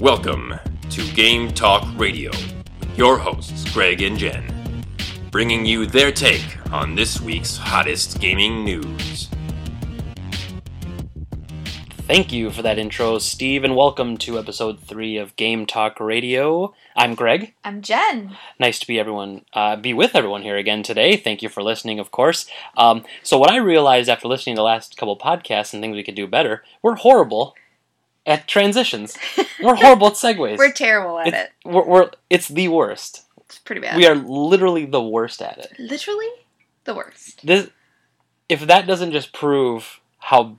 Welcome to Game Talk Radio with your hosts, Greg and Jen, bringing you their take on this week's hottest gaming news. Thank you for that intro, Steve, and welcome to episode three of Game Talk Radio. I'm Greg. I'm Jen. Nice to be everyone, uh, be with everyone here again today. Thank you for listening, of course. Um, so, what I realized after listening to the last couple podcasts and things we could do better, we're horrible at transitions. We're horrible at segues. We're terrible at it's, it. We're, we're, it's the worst. It's pretty bad. We are literally the worst at it. literally the worst. This, if that doesn't just prove how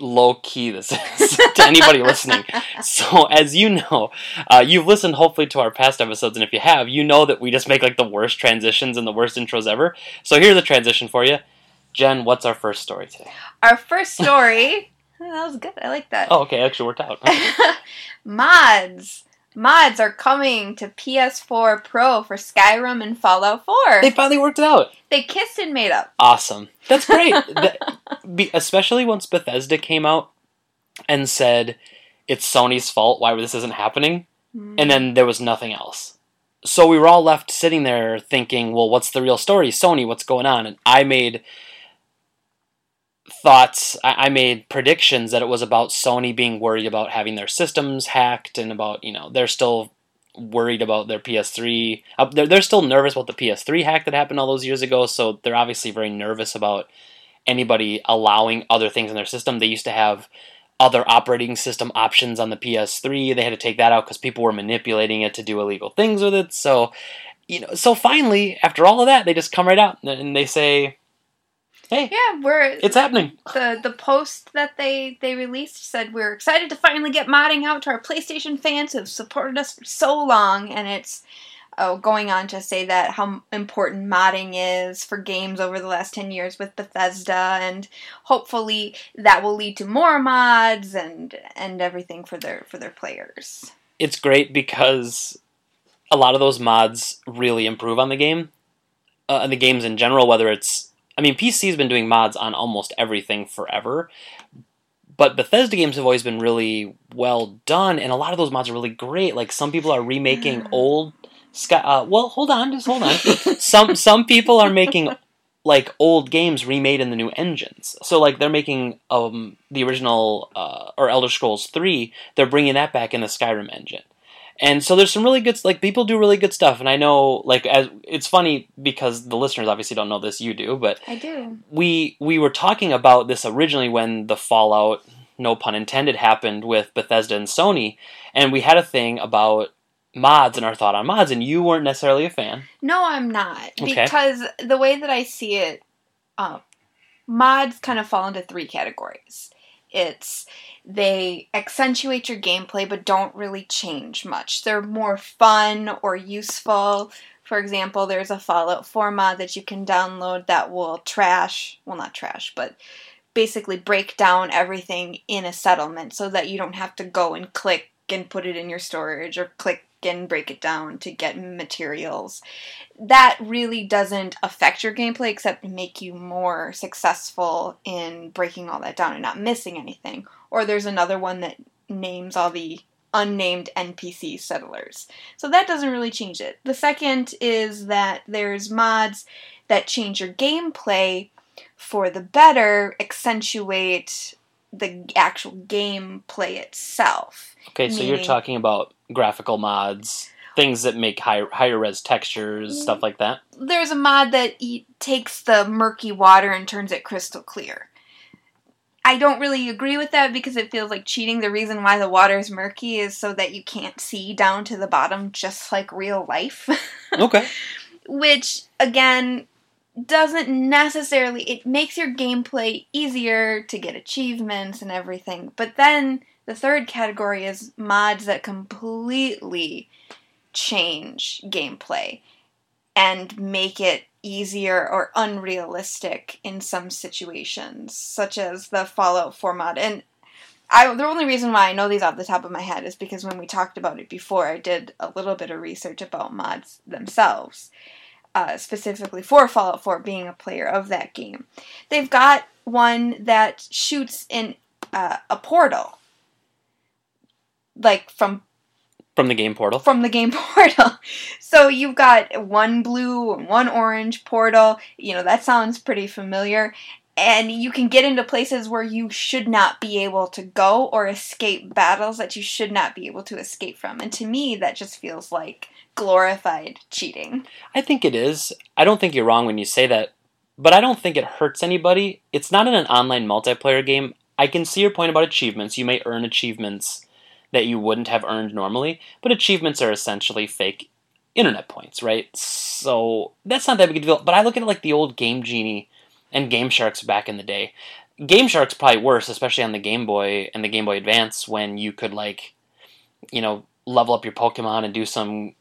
low key this is to anybody listening. So, as you know, uh, you've listened hopefully to our past episodes, and if you have, you know that we just make like the worst transitions and the worst intros ever. So, here's a transition for you. Jen, what's our first story today? Our first story. That was good. I like that. Oh, okay, actually worked out. Mods. Mods are coming to PS4 Pro for Skyrim and Fallout 4. They finally worked it out. They kissed and made up. Awesome. That's great. That- be, especially once Bethesda came out and said it's Sony's fault why this isn't happening, hmm. and then there was nothing else. So we were all left sitting there thinking, well, what's the real story? Sony, what's going on? And I made thoughts, I, I made predictions that it was about Sony being worried about having their systems hacked and about, you know, they're still worried about their PS3. Uh, they're, they're still nervous about the PS3 hack that happened all those years ago, so they're obviously very nervous about anybody allowing other things in their system. They used to have other operating system options on the PS3. They had to take that out because people were manipulating it to do illegal things with it. So, you know, so finally, after all of that, they just come right out and they say, "Hey, Yeah, we're it's happening." the the post that they they released said we're excited to finally get modding out to our PlayStation fans who have supported us for so long, and it's oh, going on to say that how important modding is for games over the last ten years with Bethesda, and hopefully that will lead to more mods and and everything for their for their players. It's great because a lot of those mods really improve on the game, uh, and the games in general. Whether it's, I mean, PC's been doing mods on almost everything forever, but Bethesda games have always been really well done, and a lot of those mods are really great. Like some people are remaking old Sky. Uh, well, hold on, just hold on. some some people are making like old games remade in the new engines. So like they're making um the original uh, or Elder Scrolls three. They're bringing that back in the Skyrim engine. And so there's some really good like people do really good stuff, and I know like as it's funny because the listeners obviously don't know this, you do, but I do. we we were talking about this originally when the Fallout, no pun intended, happened with Bethesda and Sony, and we had a thing about mods and our thought on mods, and you weren't necessarily a fan. No, I'm not. Okay. Because the way that I see it, uh, mods kind of fall into three categories. It's they accentuate your gameplay but don't really change much. They're more fun or useful. For example, there's a Fallout 4 mod that you can download that will trash, well, not trash, but basically break down everything in a settlement so that you don't have to go and click and put it in your storage or click and break it down to get materials. That really doesn't affect your gameplay except make you more successful in breaking all that down and not missing anything. Or there's another one that names all the unnamed NPC settlers. So that doesn't really change it. The second is that there's mods that change your gameplay for the better, accentuate the actual gameplay itself. Okay, so you're talking about graphical mods, things that make high, higher res textures, stuff like that. There's a mod that e- takes the murky water and turns it crystal clear. I don't really agree with that because it feels like cheating. The reason why the water is murky is so that you can't see down to the bottom, just like real life. Okay. which again doesn't necessarily it makes your gameplay easier to get achievements and everything but then the third category is mods that completely change gameplay and make it easier or unrealistic in some situations such as the fallout 4 mod and I, the only reason why I know these off the top of my head is because when we talked about it before, I did a little bit of research about mods themselves, uh, specifically for Fallout 4, being a player of that game. They've got one that shoots in uh, a portal, like from from the game portal. from the game portal. So you've got one blue and one orange portal. You know, that sounds pretty familiar. And you can get into places where you should not be able to go or escape battles that you should not be able to escape from. And to me, that just feels like glorified cheating. I think it is. I don't think you're wrong when you say that, but I don't think it hurts anybody. It's not in an online multiplayer game. I can see your point about achievements. You may earn achievements that you wouldn't have earned normally, but achievements are essentially fake internet points, right? So that's not that big a deal. But I look at it like the old Game Genie and Game Sharks back in the day. Game Sharks probably worse, especially on the Game Boy and the Game Boy Advance, when you could like, you know, level up your Pokemon and do some,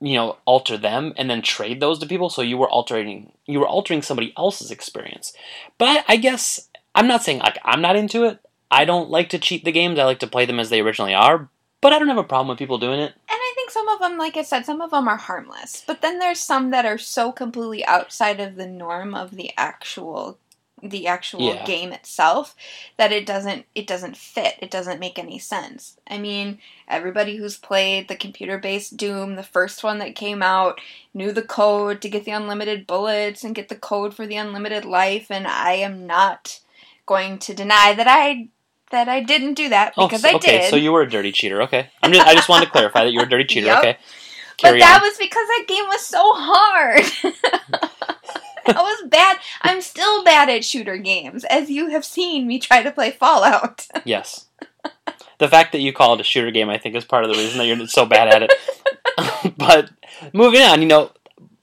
you know, alter them and then trade those to people. So you were altering, you were altering somebody else's experience. But I, I guess I'm not saying like I'm not into it. I don't like to cheat the games. I like to play them as they originally are. But I don't have a problem with people doing it. And I think some of them, like I said, some of them are harmless. But then there's some that are so completely outside of the norm of the actual the actual Yeah. game itself that it doesn't it doesn't fit. It doesn't make any sense. I mean, everybody who's played the computer-based Doom, the first one that came out, knew the code to get the unlimited bullets and get the code for the unlimited life and I am not going to deny that I that I didn't do that oh, because oh, I okay, did. so you were a dirty cheater. Okay, I'm just I just wanted to clarify that you were a dirty cheater. Yep. Okay, But that on. was because that game was so hard. I was bad. I'm still bad at shooter games, as you have seen me try to play Fallout. Yes. The fact that you call it a shooter game, I think, is part of the reason that you're so bad at it. but moving on, you know,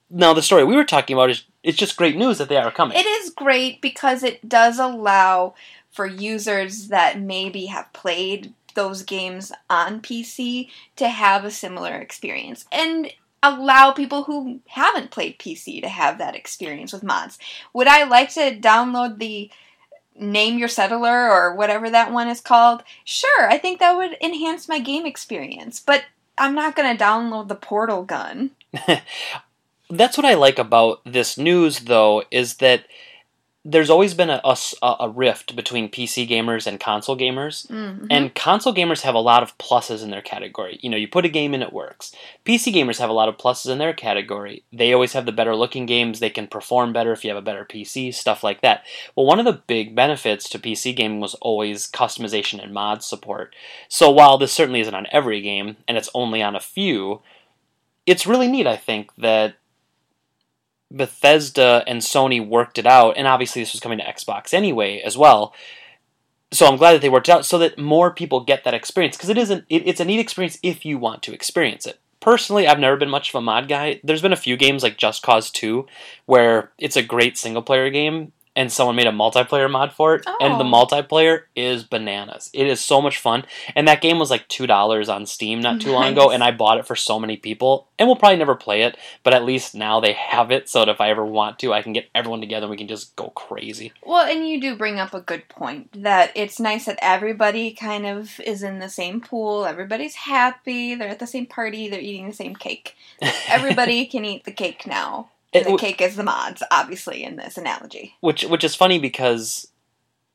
now the story we were talking about is it's just great news that they are coming. It is great because it does allow for users that maybe have played those games on PC to have a similar experience and allow people who haven't played PC to have that experience with mods. Would I like to download the Name Your Settler or whatever that one is called? Sure, I think that would enhance my game experience, but I'm not going to download the Portal Gun. That's what I like about this news, though, is that there's always been a rift between PC gamers and console gamers. Mhm. And console gamers have a lot of pluses in their category. You know, you put a game in, it works. PC gamers have a lot of pluses in their category. They always have the better looking games. They can perform better if you have a better PC, stuff like that. Well, one of the big benefits to PC gaming was always customization and mod support. So while this certainly isn't on every game, and it's only on a few, it's really neat, I think, that Bethesda and Sony worked it out, and obviously this was coming to Xbox anyway as well. So I'm glad that they worked it out so that more people get that experience because it isn't. It, it's a neat experience if you want to experience it. Personally, I've never been much of a mod guy. There's been a few games like Just Cause 2 where it's a great single player game and someone made a multiplayer mod for it and the Oh. multiplayer is bananas. It is so much fun and that game was like $2 on Steam not too long ago and I bought it for so many people and we'll probably never play it, but at least now they have it so that if I ever want to, I can get everyone together and we can just go crazy. Well, and you do bring up a good point that it's nice that everybody kind of is in the same pool. Everybody's happy. They're at the same party. They're eating the same cake. Everybody can eat the cake now. It the cake is the mods, obviously, in this analogy. which which is funny because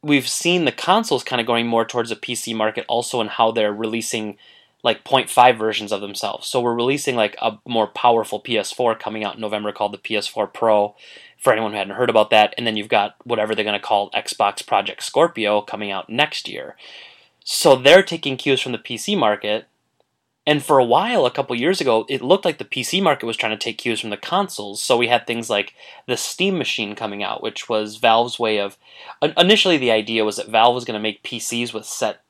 we've seen the consoles kind of going more towards the PC market also in how they're releasing like 0.5 versions of themselves. So we're releasing like a more powerful PS4 coming out in November called the PS4 Pro for anyone who hadn't heard about that and then you've got whatever they're going to call Xbox Project Scorpio coming out next year. So they're taking cues from the PC market and for a while, a couple years ago, it looked like the PC market was trying to take cues from the consoles. So we had things like the Steam Machine coming out, which was Valve's way of. Initially, the idea was that Valve was going to make PCs with set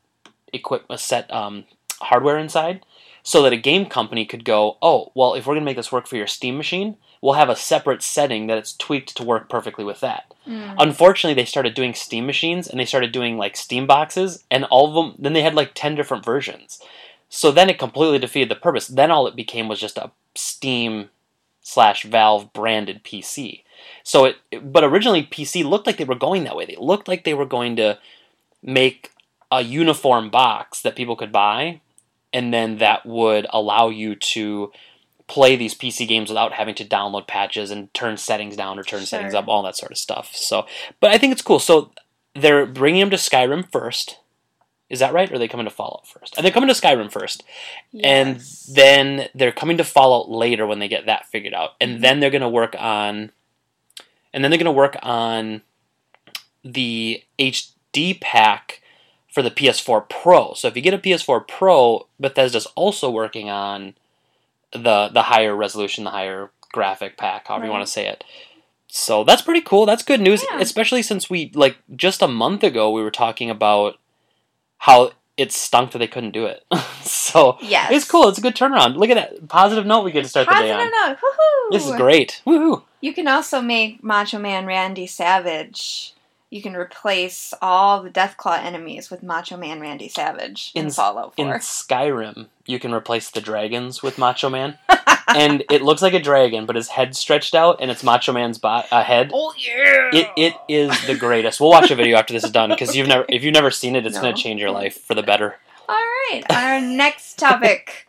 equip, uh, set um, hardware inside, so that a game company could go, oh, well, if we're going to make this work for your Steam Machine, we'll have a separate setting that it's tweaked to work perfectly with that. Unfortunately, they started doing Steam machines and they started doing like Steam boxes, and all of them. Then they had like ten different versions. So then it completely defeated the purpose. Then all it became was just a Steam slash Valve branded PC. So it, but originally PC looked like they were going that way. They looked like they were going to make a uniform box that people could buy, and then that would allow you to play these PC games without having to download patches and turn settings down or turn settings up, all that sort of stuff. So, but I think it's cool. So they're bringing them to Skyrim first. Is that right? Or are they coming to Fallout first? Are they coming to Skyrim first? And then they're coming to Fallout later when they get that figured out. And Mhm. then they're going to work on and then they're going to work on the HD pack for the PS4 Pro. So if you get a PS4 Pro, Bethesda's also working on the the higher resolution, the higher graphic pack, however you want to say it. So that's pretty cool. That's good news, Yeah. especially since we like just a month ago we were talking about how it stunk that they couldn't do it. so yes. it's cool. It's a good turnaround. Look at that positive note we get to start the day Positive on. note. Woohoo! This is great. Woohoo! You can also make Macho Man Randy Savage. You can replace all the Deathclaw enemies with Macho Man Randy Savage in, In- Fallout In Skyrim, you can replace the dragons with Macho Man, and it looks like a dragon, but his head's stretched out, and it's Macho Man's bo- uh, head. oh yeah! It it is the greatest. We'll watch a video after this is done because you've never if you've never seen it, it's No. gonna change your life for the better. All right, our next topic.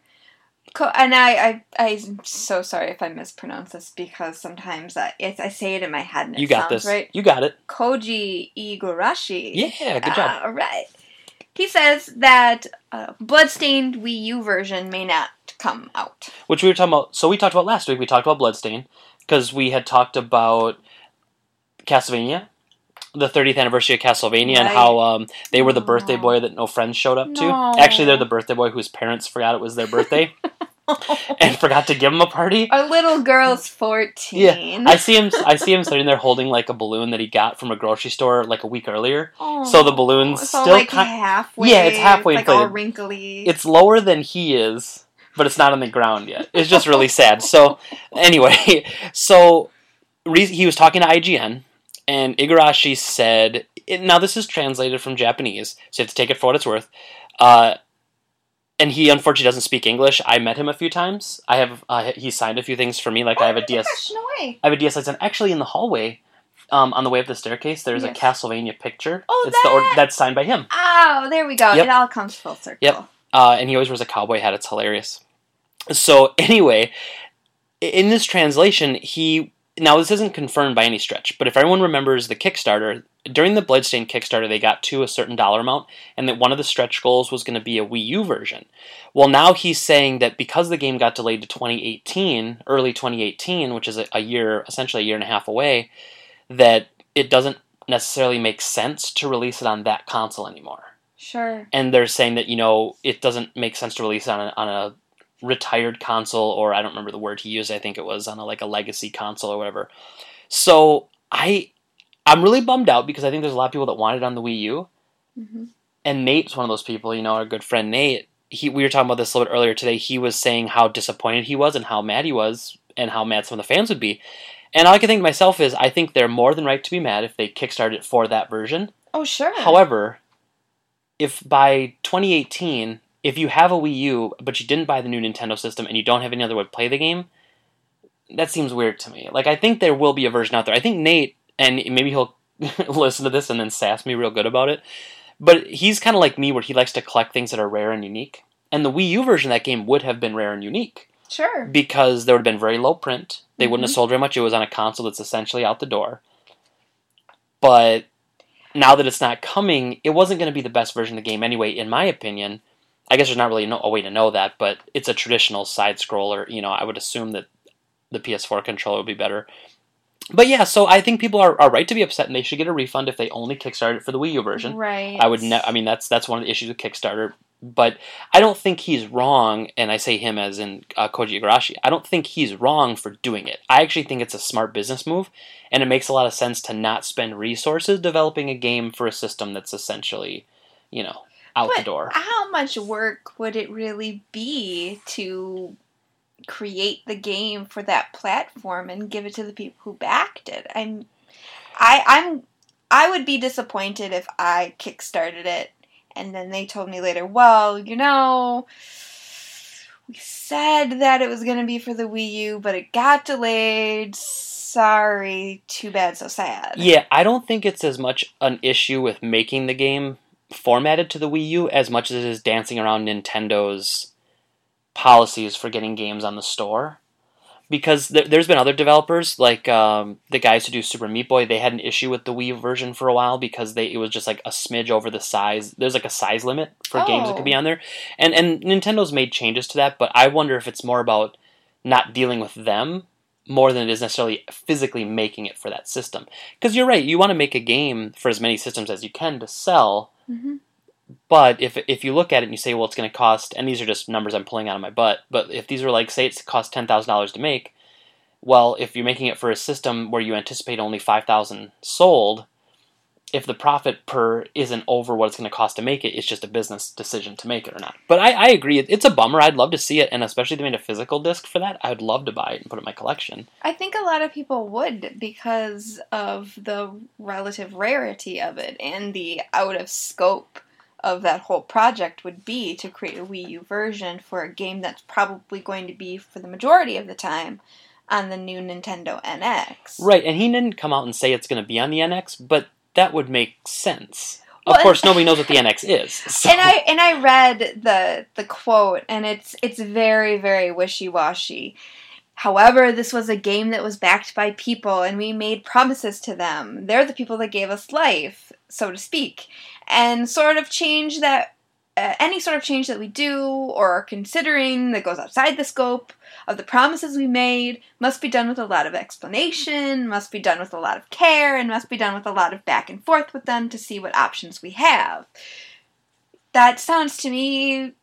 Co- and I, I, I'm so sorry if I mispronounce this because sometimes I, it's, I say it in my head and it You got sounds this. right. You got it. Koji Igarashi. Yeah, good job. All right. He says that uh, Bloodstained Wii U version may not come out. Which we were talking about. So we talked about last week. We talked about Bloodstain because we had talked about Castlevania, the 30th anniversary of Castlevania, and how um, they were the birthday boy that no friends showed up to. Actually, they're the birthday boy whose parents forgot it was their birthday and forgot to give him a party. Our little girl's 14. Yeah, I see him. I see him sitting there holding like a balloon that he got from a grocery store like a week earlier. Oh, so the balloon's still like ki- halfway. Yeah, it's halfway Like all wrinkly. It's lower than he is, but it's not on the ground yet. It's just really sad. So anyway, so he was talking to IGN, and Igarashi said, "Now this is translated from Japanese, so you have to take it for what it's worth." Uh, and he unfortunately doesn't speak English. I met him a few times. I have uh, he signed a few things for me, like I have a oh DS. Gosh, no way. I have a DS license. Actually, in the hallway, um, on the way up the staircase, there's Yes. a Castlevania picture. Oh, it's the or- that- that's signed by him. Oh, there we go. Yep. It all comes full circle. Yep. uh, and he always wears a cowboy hat. It's hilarious. So anyway, in this translation, he now this isn't confirmed by any stretch, but if everyone remembers the Kickstarter during the Bloodstained Kickstarter, they got to a certain dollar amount, and that one of the stretch goals was going to be a Wii U version. Well, now he's saying that because the game got delayed to 2018, early 2018, which is a, a year, essentially a year and a half away, that it doesn't necessarily make sense to release it on that console anymore Sure. and they're saying that you know it doesn't make sense to release on a, on a retired console or I don't remember the word he used. I think it was on a like a legacy console or whatever. So I I'm really bummed out because I think there's a lot of people that want it on the Wii U, hmm and Nate's one of those people. You know, our good friend Nate. He we were talking about this a little bit earlier today. He was saying how disappointed he was and how mad he was and how mad some of the fans would be. And all I can think to myself is, I think they're more than right to be mad if they kickstarted it for that version. Oh, sure. However, if by 2018, if you have a Wii U but you didn't buy the new Nintendo system and you don't have any other way to play the game, that seems weird to me. Like I think there will be a version out there. I think Nate and maybe he'll listen to this and then sass me real good about it. But he's kind of like me where he likes to collect things that are rare and unique. And the Wii U version of that game would have been rare and unique Sure. because there would have been very low print. They wouldn't have Mhm. sold very much. It was on a console that's essentially out the door. But now that it's not coming, it wasn't going to be the best version of the game anyway, in my opinion. I guess there's not really no, a way to know that, but it's a traditional side scroller. You know, I would assume that the PS4 controller would be better. But yeah, so I think people are, are right to be upset, and they should get a refund if they only kickstarted it for the Wii U version. Right. I would ne- I mean that's that's one of the issues with Kickstarter, but I don't think he's wrong and I say him as in uh, Koji Igarashi. I don't think he's wrong for doing it. I actually think it's a smart business move and it makes a lot of sense to not spend resources developing a game for a system that's essentially, you know, out the But door. How much work would it really be to create the game for that platform and give it to the people who backed it? I'm, I, I'm, I would be disappointed if I kickstarted it and then they told me later, well, you know, we said that it was going to be for the Wii U, but it got delayed. Sorry, too bad, so sad. Yeah, I don't think it's as much an issue with making the game formatted to the Wii U as much as it is dancing around Nintendo's policies for getting games on the store. because there, there's been other developers like um, the guys who do Super Meat Boy. They had an issue with the Wii version for a while because they it was just like a smidge over the size. There's like a size limit for games that could be Oh. on there, and and Nintendo's made changes to that. But I wonder if it's more about not dealing with them more than it is necessarily physically making it for that system. Because you're right, you want to make a game for as many systems as you can to sell. Hmm But if if you look at it and you say, well, it's going to cost, and these are just numbers I'm pulling out of my butt, but if these are like, say, it's cost ten thousand dollars to make, well, if you're making it for a system where you anticipate only five thousand sold, if the profit per isn't over what it's going to cost to make it, it's just a business decision to make it or not. But I, I agree, it's a bummer. I'd love to see it, and especially if they made a physical disc for that, I'd love to buy it and put it in my collection. I think a lot of people would because of the relative rarity of it and the out of scope of that whole project would be to create a Wii U version for a game that's probably going to be for the majority of the time on the new Nintendo NX. Right, and he didn't come out and say it's going to be on the NX, but that would make sense. Well, of course, nobody knows what the NX is. So. And I and I read the the quote and it's it's very very wishy-washy. However, this was a game that was backed by people and we made promises to them. They're the people that gave us life, so to speak. And sort of change that uh, any sort of change that we do or are considering that goes outside the scope of the promises we made must be done with a lot of explanation, must be done with a lot of care, and must be done with a lot of back and forth with them to see what options we have. That sounds to me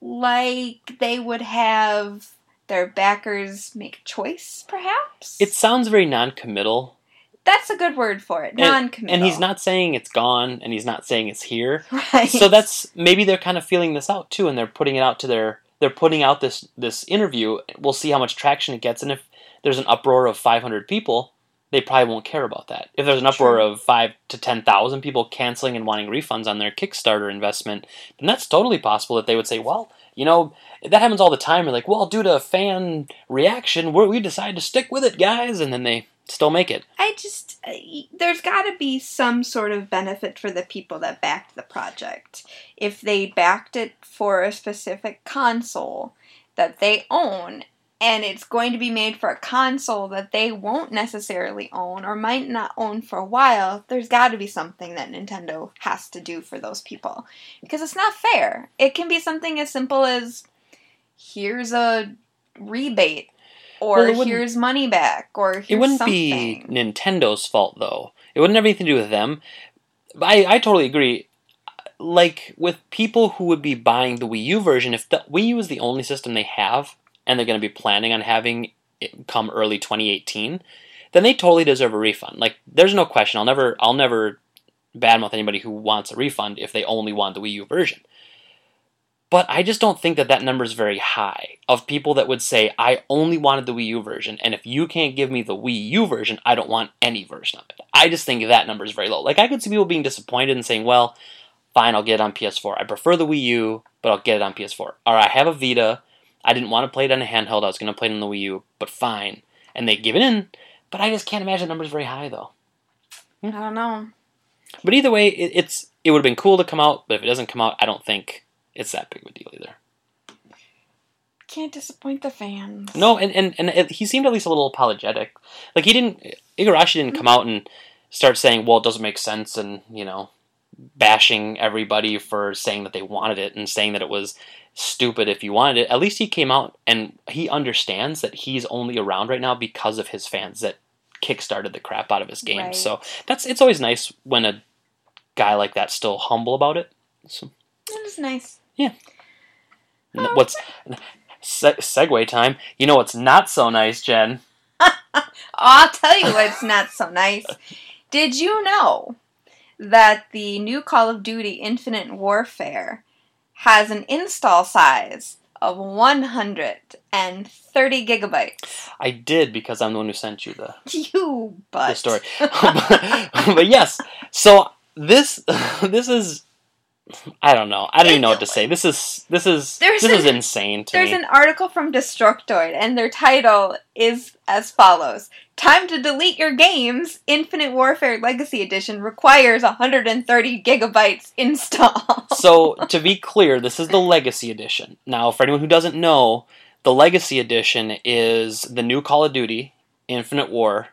like they would have their backers make a choice, perhaps? It sounds very non-committal, That's a good word for it. Non committal. and he's not saying it's gone, and he's not saying it's here. Right. So that's maybe they're kind of feeling this out too, and they're putting it out to their. They're putting out this this interview. We'll see how much traction it gets, and if there's an uproar of 500 people, they probably won't care about that. If there's an uproar True. of five to 10,000 people canceling and wanting refunds on their Kickstarter investment, then that's totally possible that they would say, well, you know, that happens all the time. You're like, well, due to fan reaction, we we decided to stick with it, guys, and then they still make it. I just uh, there's got to be some sort of benefit for the people that backed the project. If they backed it for a specific console that they own and it's going to be made for a console that they won't necessarily own or might not own for a while, there's got to be something that Nintendo has to do for those people because it's not fair. It can be something as simple as here's a rebate or Well, here's money back or here's It wouldn't something. be Nintendo's fault though. It wouldn't have anything to do with them. I, I totally agree. Like with people who would be buying the Wii U version, if the Wii U is the only system they have, and they're going to be planning on having it come early 2018, then they totally deserve a refund. Like there's no question. I'll never I'll never badmouth anybody who wants a refund if they only want the Wii U version. But I just don't think that that number is very high of people that would say, I only wanted the Wii U version, and if you can't give me the Wii U version, I don't want any version of it. I just think that number is very low. Like, I could see people being disappointed and saying, well, fine, I'll get it on PS4. I prefer the Wii U, but I'll get it on PS4. Or I have a Vita. I didn't want to play it on a handheld. I was going to play it on the Wii U, but fine. And they give it in, but I just can't imagine the number's very high, though. Hmm. I don't know. But either way, it, it's it would have been cool to come out, but if it doesn't come out, I don't think it's that big of a deal either. Can't disappoint the fans. No, and, and, and it, he seemed at least a little apologetic. Like he didn't, Igarashi didn't come out and start saying, "Well, it doesn't make sense," and you know, bashing everybody for saying that they wanted it and saying that it was stupid if you wanted it. At least he came out and he understands that he's only around right now because of his fans that kickstarted the crap out of his game. Right. So that's it's always nice when a guy like that's still humble about it. So It is nice. N- oh, what's se- segue time? You know what's not so nice, Jen? I'll tell you what's not so nice. Did you know that the new Call of Duty Infinite Warfare has an install size of 130 gigabytes? I did because I'm the one who sent you the, You but the story. but yes, so this this is I don't know. I don't even know what to say. This is this is There's this is insane to There's me. an article from Destructoid, and their title is as follows Time to delete your games. Infinite Warfare Legacy Edition requires 130 gigabytes install. so to be clear, this is the Legacy Edition. Now, for anyone who doesn't know, The Legacy Edition is the new Call of Duty, Infinite War,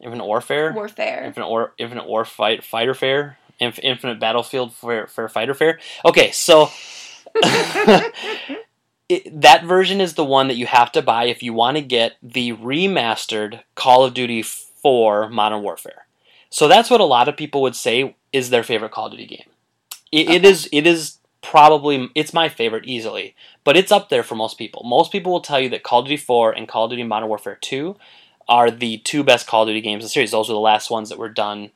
Infinite Warfare, Warfare. Infinite War, Infinite War Fight Fighter Fair, Inf- Infinite Battlefield for, for Fighter Fair. Okay, so it, that version is the one that you have to buy if you want to get the remastered Call of Duty 4 Modern Warfare. So that's what a lot of people would say is their favorite Call of Duty game. It, it Okay. is it is probably it's my favorite easily, but it's up there for most people. Most people will tell you that Call of Duty 4 and Call of Duty Modern Warfare 2 are the two best Call of Duty games in the series. Those were the last ones that were done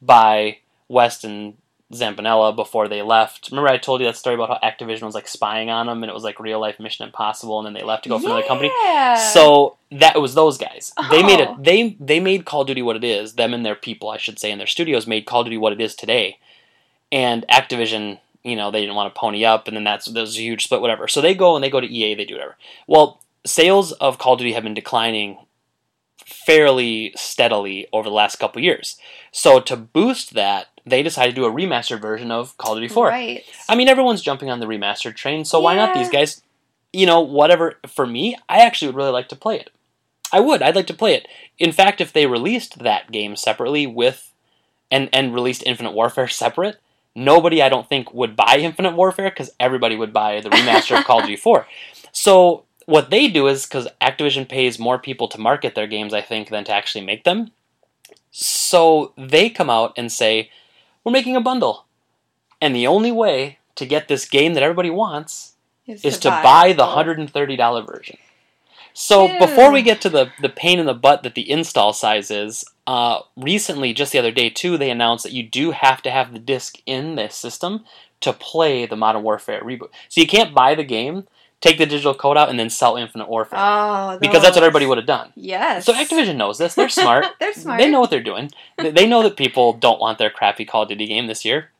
by West and Zampanella before they left. Remember, I told you that story about how Activision was like spying on them, and it was like real life Mission Impossible, and then they left to go for another company. So that was those guys. They made it. Oh. They they made Call of Duty what it is. Them and their people, I should say, and their studios made Call of Duty what it is today. And Activision, you know, they didn't want to pony up, and then that's there's a huge split, whatever. So they go and they go to EA, they do whatever. Well, sales of Call of Duty have been declining fairly steadily over the last couple years. So to boost that, they decided to do a remastered version of Call of Duty 4. Right. I mean, everyone's jumping on the remastered train, so why not these guys? You know, whatever. For me, I actually would really like to play it. I would. I'd like to play it. In fact, if they released that game separately with, and and released Infinite Warfare separate, nobody I don't think would buy Infinite Warfare because everybody would buy the remaster of Call of Duty 4. So what they do is because Activision pays more people to market their games, I think, than to actually make them. So they come out and say, "We're making a bundle." And the only way to get this game that everybody wants is to buy, the $130 version. So Yeah. before we get to the, the pain in the butt that the install size is, uh, recently, just the other day too, they announced that you do have to have the disc in this system to play the Modern Warfare reboot. So you can't buy the game, take the digital code out, and then sell Infinite Warfare. Oh, because that's what everybody would have done. Yes. So Activision knows this. They're smart. They're smart. They know what they're doing. They- know that people don't want their crappy Call of Duty game this year.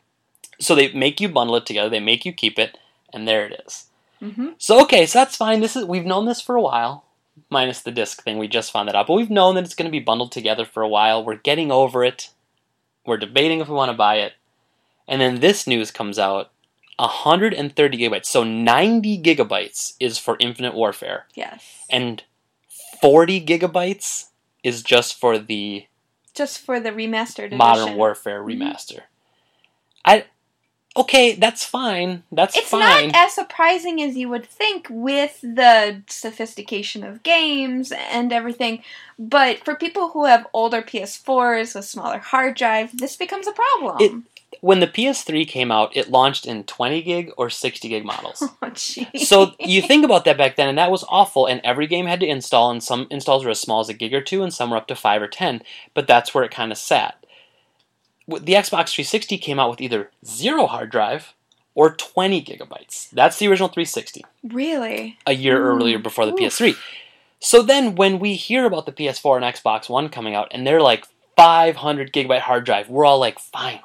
So they make you bundle it together. They make you keep it, and there it is. hmm So okay, so that's fine. This is we've known this for a while, minus the disc thing. We just found that out, but we've known that it's going to be bundled together for a while. We're getting over it. We're debating if we want to buy it, and then this news comes out. 130 gigabytes, so 90 gigabytes is for Infinite Warfare, Yes. and 40 gigabytes is just for the Just for the remastered Modern edition. Warfare Mhm. remaster. I okay, that's fine. That's It's fine. not as surprising as you would think with the sophistication of games and everything, but for people who have older PS4s with smaller hard drive, this becomes a problem. When the PS3 came out, it launched in 20 gig or 60 gig models. oh, so you think about that back then, and that was awful. And every game had to install, and some installs were as small as a gig or two, and some were up to five or ten. But that's where it kind of sat. The Xbox 360 came out with either zero hard drive or 20 gigabytes. That's the original 360 really? a year Mm, earlier before the oof. PS3. So then when we hear about the PS4 and Xbox One coming out and they're like 500 gigabyte hard drive, we're all like, finally.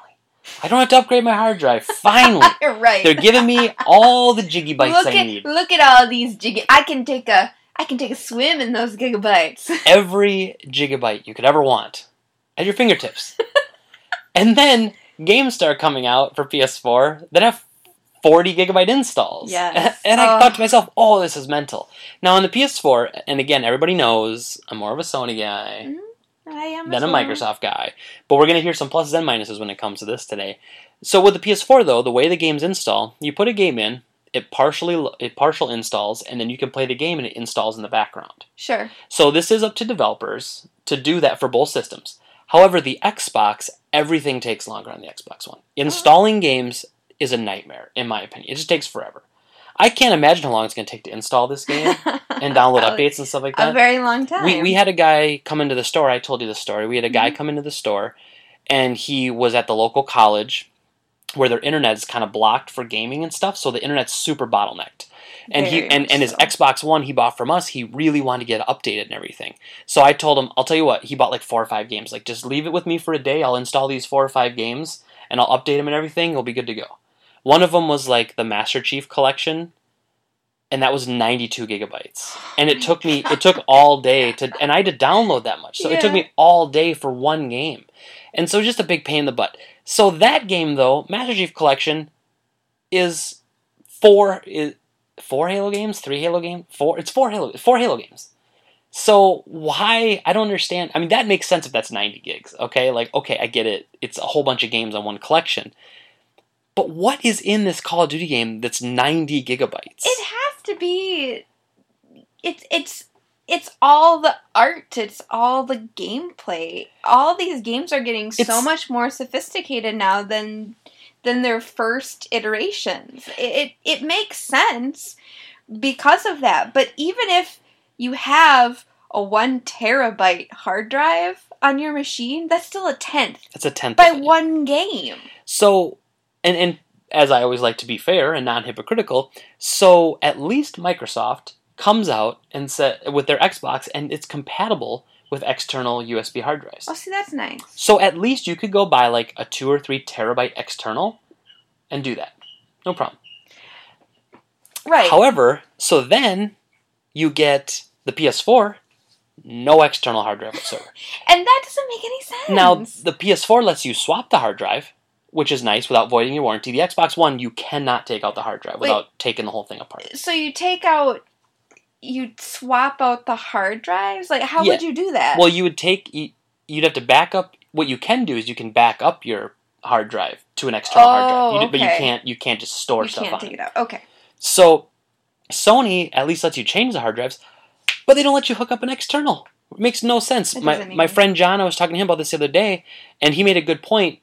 I don't have to upgrade my hard drive. Finally. You're right. They're giving me all the jiggy bytes look I at need. look at all these gig. I can take a I can take a swim in those gigabytes. Every gigabyte you could ever want at your fingertips. and then games start coming out for PS4 that have 40 gigabyte installs. Yes. And I Oh. thought to myself, oh, this is mental. Now on the PS4, and again, everybody knows I'm more of a Sony guy. Mm-hmm. I am than a. Microsoft guy. But we're going to hear some pluses and minuses when it comes to this today. So with the PS4 though, the way the games install, you put a game in, it partially it partial installs, and then you can play the game and it installs in the background. Sure. So this is up to developers to do that for both systems. However, the Xbox, everything takes longer on the Xbox One. Oh. Installing games is a nightmare, in my opinion. It just takes forever. I can't imagine how long it's going to take to install this game and download updates and stuff like that A very long time. we, we had a guy come into the store. I told you the story. We had a guy Mhm. come into the store, and he was at the local college where their internet is kind of blocked for gaming and stuff. So the internet's super bottlenecked. And he and, and his so. Xbox One he bought from us. He really wanted to get it updated and everything. So I told him, I'll tell you what. He bought like four or five games. Like just leave it with me for a day. I'll install these four or five games and I'll update them and everything. We'll be good to go. One of them was like the Master Chief Collection, and that was 92 gigabytes. And it took me it took all day to and I had to download that much. So it took me all day for one game. And so just a big pain in the butt. So that game though, Master Chief Collection is four is four Halo games, three Halo games, four. It's four Halo, four Halo games. So why? I don't understand. I mean, that makes sense if that's ninety gigs. Okay, like okay, I get it. It's a whole bunch of games on one collection. But what is in this Call of Duty game that's ninety gigabytes? It has to be. It's it's it's all the art. It's all the gameplay. All these games are getting so much more sophisticated now than than their first iterations. It, it it makes sense because of that. But even if you have a one terabyte hard drive on your machine, that's still a tenth That's a tenth by one game. So, and and as I always like to be fair and non hypocritical, so at least Microsoft comes out and said with their Xbox and it's compatible with external USB hard drives. Oh, see, that's nice. So at least you could go buy like a two or three terabyte external and do that. No problem. Right. However, so then you get the PS4, no external hard drive whatsoever. and that doesn't make any sense. Now, the PS4 lets you swap the hard drive, which is nice without voiding your warranty. The Xbox One, you cannot take out the hard drive Wait. without taking the whole thing apart. so you take out you swap out the hard drives like how Yeah. would you do that Well, you would take, you- you'd have to back up. What you can do is you can back up your hard drive to an external hard drive, Oh, you, but you can't you can't just store you stuff can't on take it. it out okay So Sony at least lets you change the hard drives, but they don't let you hook up an external. It makes no sense. It My my friend John, I was talking to him about this the other day, and he made a good point.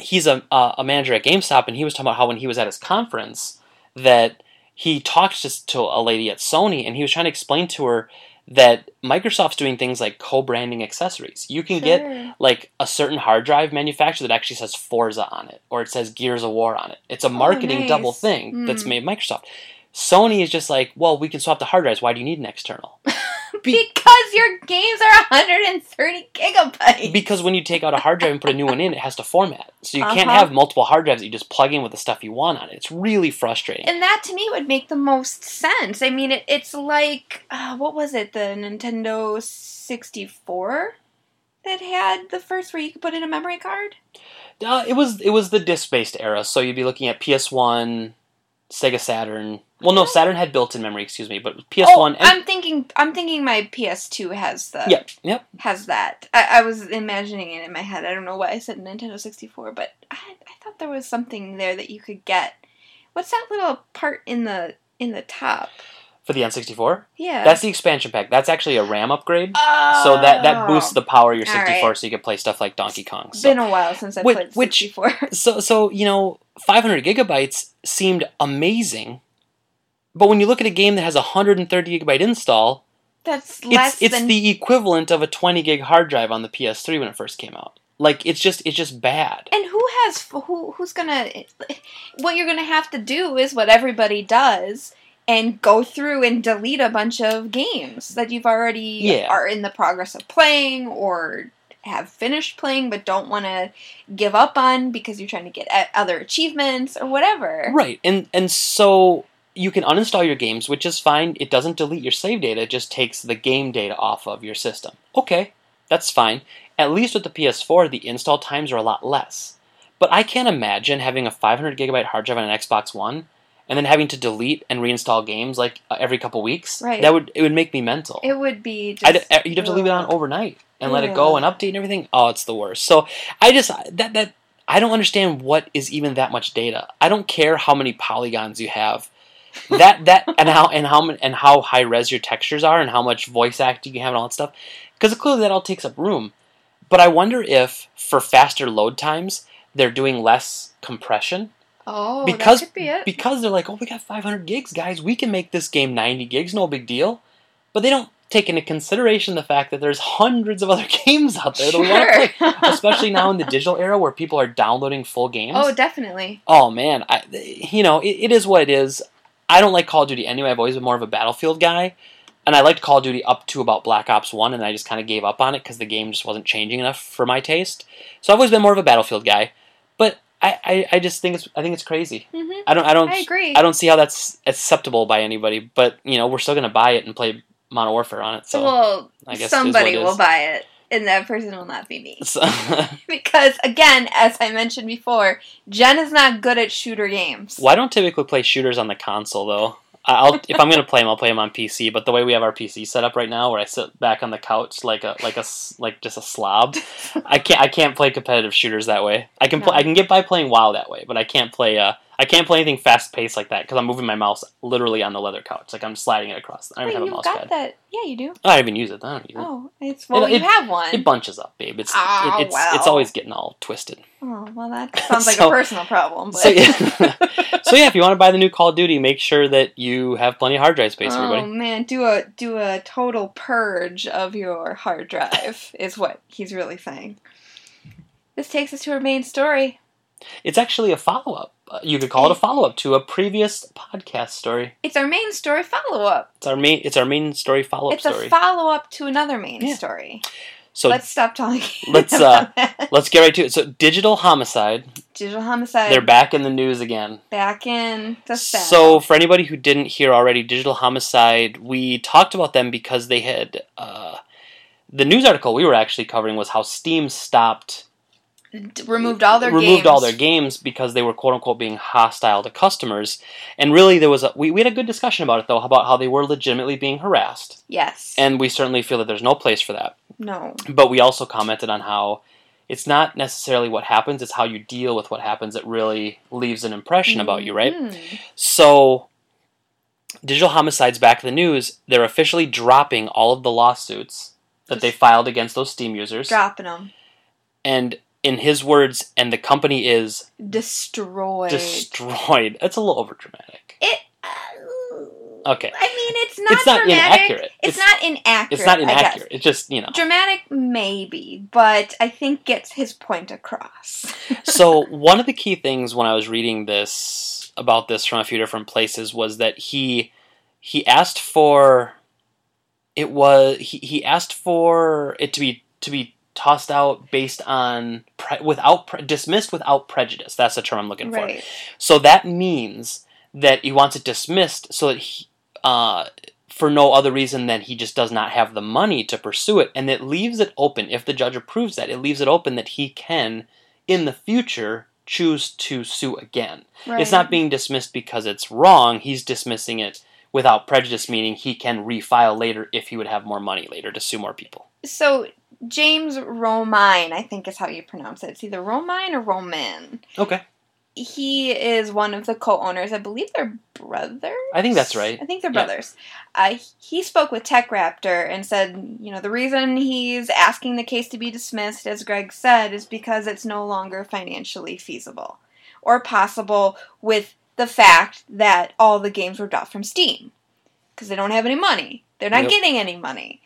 He's a uh, a manager at GameStop, and he was talking about how when he was at his conference that he talked just to a lady at Sony, and he was trying to explain to her that Microsoft's doing things like co-branding accessories. You can get like a certain hard drive manufacturer that actually says Forza on it or it says Gears of War on it. It's a marketing Oh, nice. double thing that's Hmm. made Microsoft. Sony is just like, well, we can swap the hard drives. Why do you need an external? because your games are 130 gigabytes Because when you take out a hard drive and put a new one in, it has to format. So you can't Uh-huh. have multiple hard drives that you just plug in with the stuff you want on it. It's really frustrating. and that to me would make the most sense i mean it, it's like uh, what was it the nintendo 64 that had the first where you could put in a memory card Uh, it was it was the disc based era, so you'd be looking at PS One, Sega Saturn. Well, no, Saturn had built in memory. Excuse me, but PS oh, One. and i'm thinking i'm thinking my ps2 has the Yep, yep. has that. I, I was imagining it in my head. I don't know why I said Nintendo 64, but I, I thought there was something there that you could get. What's that little part in the in the top? For the N64, Yeah. that's the expansion pack. That's actually a RAM upgrade. oh. So that that oh. boosts the power of your 64, right. so you can play stuff like Donkey Kong. It's So, been a while since I Which- played which- 64. so so you know, 500 gigabytes seemed amazing, but when you look at a game that has a 130 gigabyte install, That's less it's it's than the equivalent of a 20 gig hard drive on the PS3 when it first came out. Like it's just it's just bad. And who has who who's gonna what you're gonna have to do is what everybody does and go through and delete a bunch of games that you've already Yeah. are in the progress of playing or have finished playing but don't want to give up on because you're trying to get other achievements or whatever. Right, and and so you can uninstall your games, which is fine. It doesn't delete your save data; it just takes the game data off of your system. Okay, that's fine. At least with the PS4, the install times are a lot less. But I can't imagine having a 500 gigabyte hard drive on an Xbox One and then having to delete and reinstall games like uh, every couple weeks. Right. That would it would make me mental. It would be just I'd, uh, you'd have to leave it on overnight and let it go and update and everything. Oh, it's the worst. So I just that that I don't understand what is even that much data. I don't care how many polygons you have. That that and how and how and how high res your textures are and how much voice acting you have and all that stuff. Because clearly that all takes up room. But I wonder if for faster load times they're doing less compression Oh, because that could be it. because they're like, oh, we got 500 gigs, guys. We can make this game 90 gigs, no big deal. But they don't take into consideration the fact that there's hundreds of other games out there that we want to play, especially now in the digital era where people are downloading full games. oh, definitely. Oh, man, I, you know, it, it is what it is. I don't like Call of Duty anyway. I've always been more of a Battlefield guy. And I liked Call of Duty up to about Black Ops 1, and I just kind of gave up on it because the game just wasn't changing enough for my taste. So I've always been more of a Battlefield guy. I, I, I just think it's I think it's crazy. hmm I don't I don't I agree. I don't see how that's acceptable by anybody, but you know we're still gonna buy it and play Modern Warfare on it. So, well, I guess somebody will buy it, and that person will not be me. so Because again, as I mentioned before, Jen is not good at shooter games. well, I don't typically play shooters on the console though. I'll if I'm gonna play them, I'll play them on PC. But the way we have our PC set up right now, where I sit back on the couch like a like a like just a slob, I can't I can't play competitive shooters that way. I can play No. I can get by playing WoW that way, but I can't play uh I can't play anything fast paced like that because I'm moving my mouse literally on the leather couch, like I'm sliding it across. I don't Wait, even have a mouse got pad. that? Yeah, you do. I don't even use it. I don't use it. Oh, it's well, It- you it- have one. It bunches up, babe. It's Oh, it, it's well. it's always getting all twisted. oh, well, that sounds like So- a personal problem. But... So yeah, so yeah, if you want to buy the new Call of Duty, make sure that you have plenty of hard drive space, everybody. oh everybody. man, do a do a total purge of your hard drive is what he's really saying. This takes us to our main story. It's actually a follow up. You could call it a follow up to a previous podcast story. It's our main story follow up. It's our main. It's our main story follow up It's story. a follow up to another main Yeah. story. so let's stop talking. let's, uh, let's get right to it. So digital homicide. digital homicide. They're back in the news again. back in the So for anybody who didn't hear already, digital homicide. We talked about them because they had. Uh, the news article we were actually covering was how Steam stopped removed all their removed games. all their games because they were quote unquote being hostile to customers. And really, there was a we, we had a good discussion about it though about how they were legitimately being harassed, Yes. and we certainly feel that there's no place for that. no. But we also commented on how it's not necessarily what happens; it's how you deal with what happens that really leaves an impression about you, right? Mhm. So. Digital Homicide's back in the news. They're officially dropping all of the lawsuits that they filed against those Steam users. Dropping them. And in his words, and the company is Destroyed. destroyed. It's a little overdramatic. it. Uh, Okay. I mean, it's not. It's not dramatic. inaccurate. It's, It's- not inaccurate. It's not inaccurate. It's just, you know. Dramatic, maybe, but I think gets his point across. so, one of the key things when I was reading this about this from a few different places was that he he asked for it was he, he asked for it to be to be tossed out based on pre, without pre, dismissed without prejudice. That's the term I'm looking for. So that means that he wants it dismissed so that he, uh, for no other reason than he just does not have the money to pursue it. And it leaves it open, if the judge approves that, it leaves it open that he can, in the future, choose to sue again. right. It's not being dismissed because it's wrong, he's dismissing it without prejudice, meaning he can refile later if he would have more money later to sue more people. So James Romine, I think is how you pronounce it. It's either Romine or Roman. Okay. He is one of the co-owners. I believe they're brothers. I think that's right. I think they're Yeah. brothers. Uh, he spoke with Tech Raptor and said, you know, the reason he's asking the case to be dismissed, as Greg said, is because it's no longer financially feasible or possible with the fact that all the games were dropped from Steam because they don't have any money. They're not getting any money.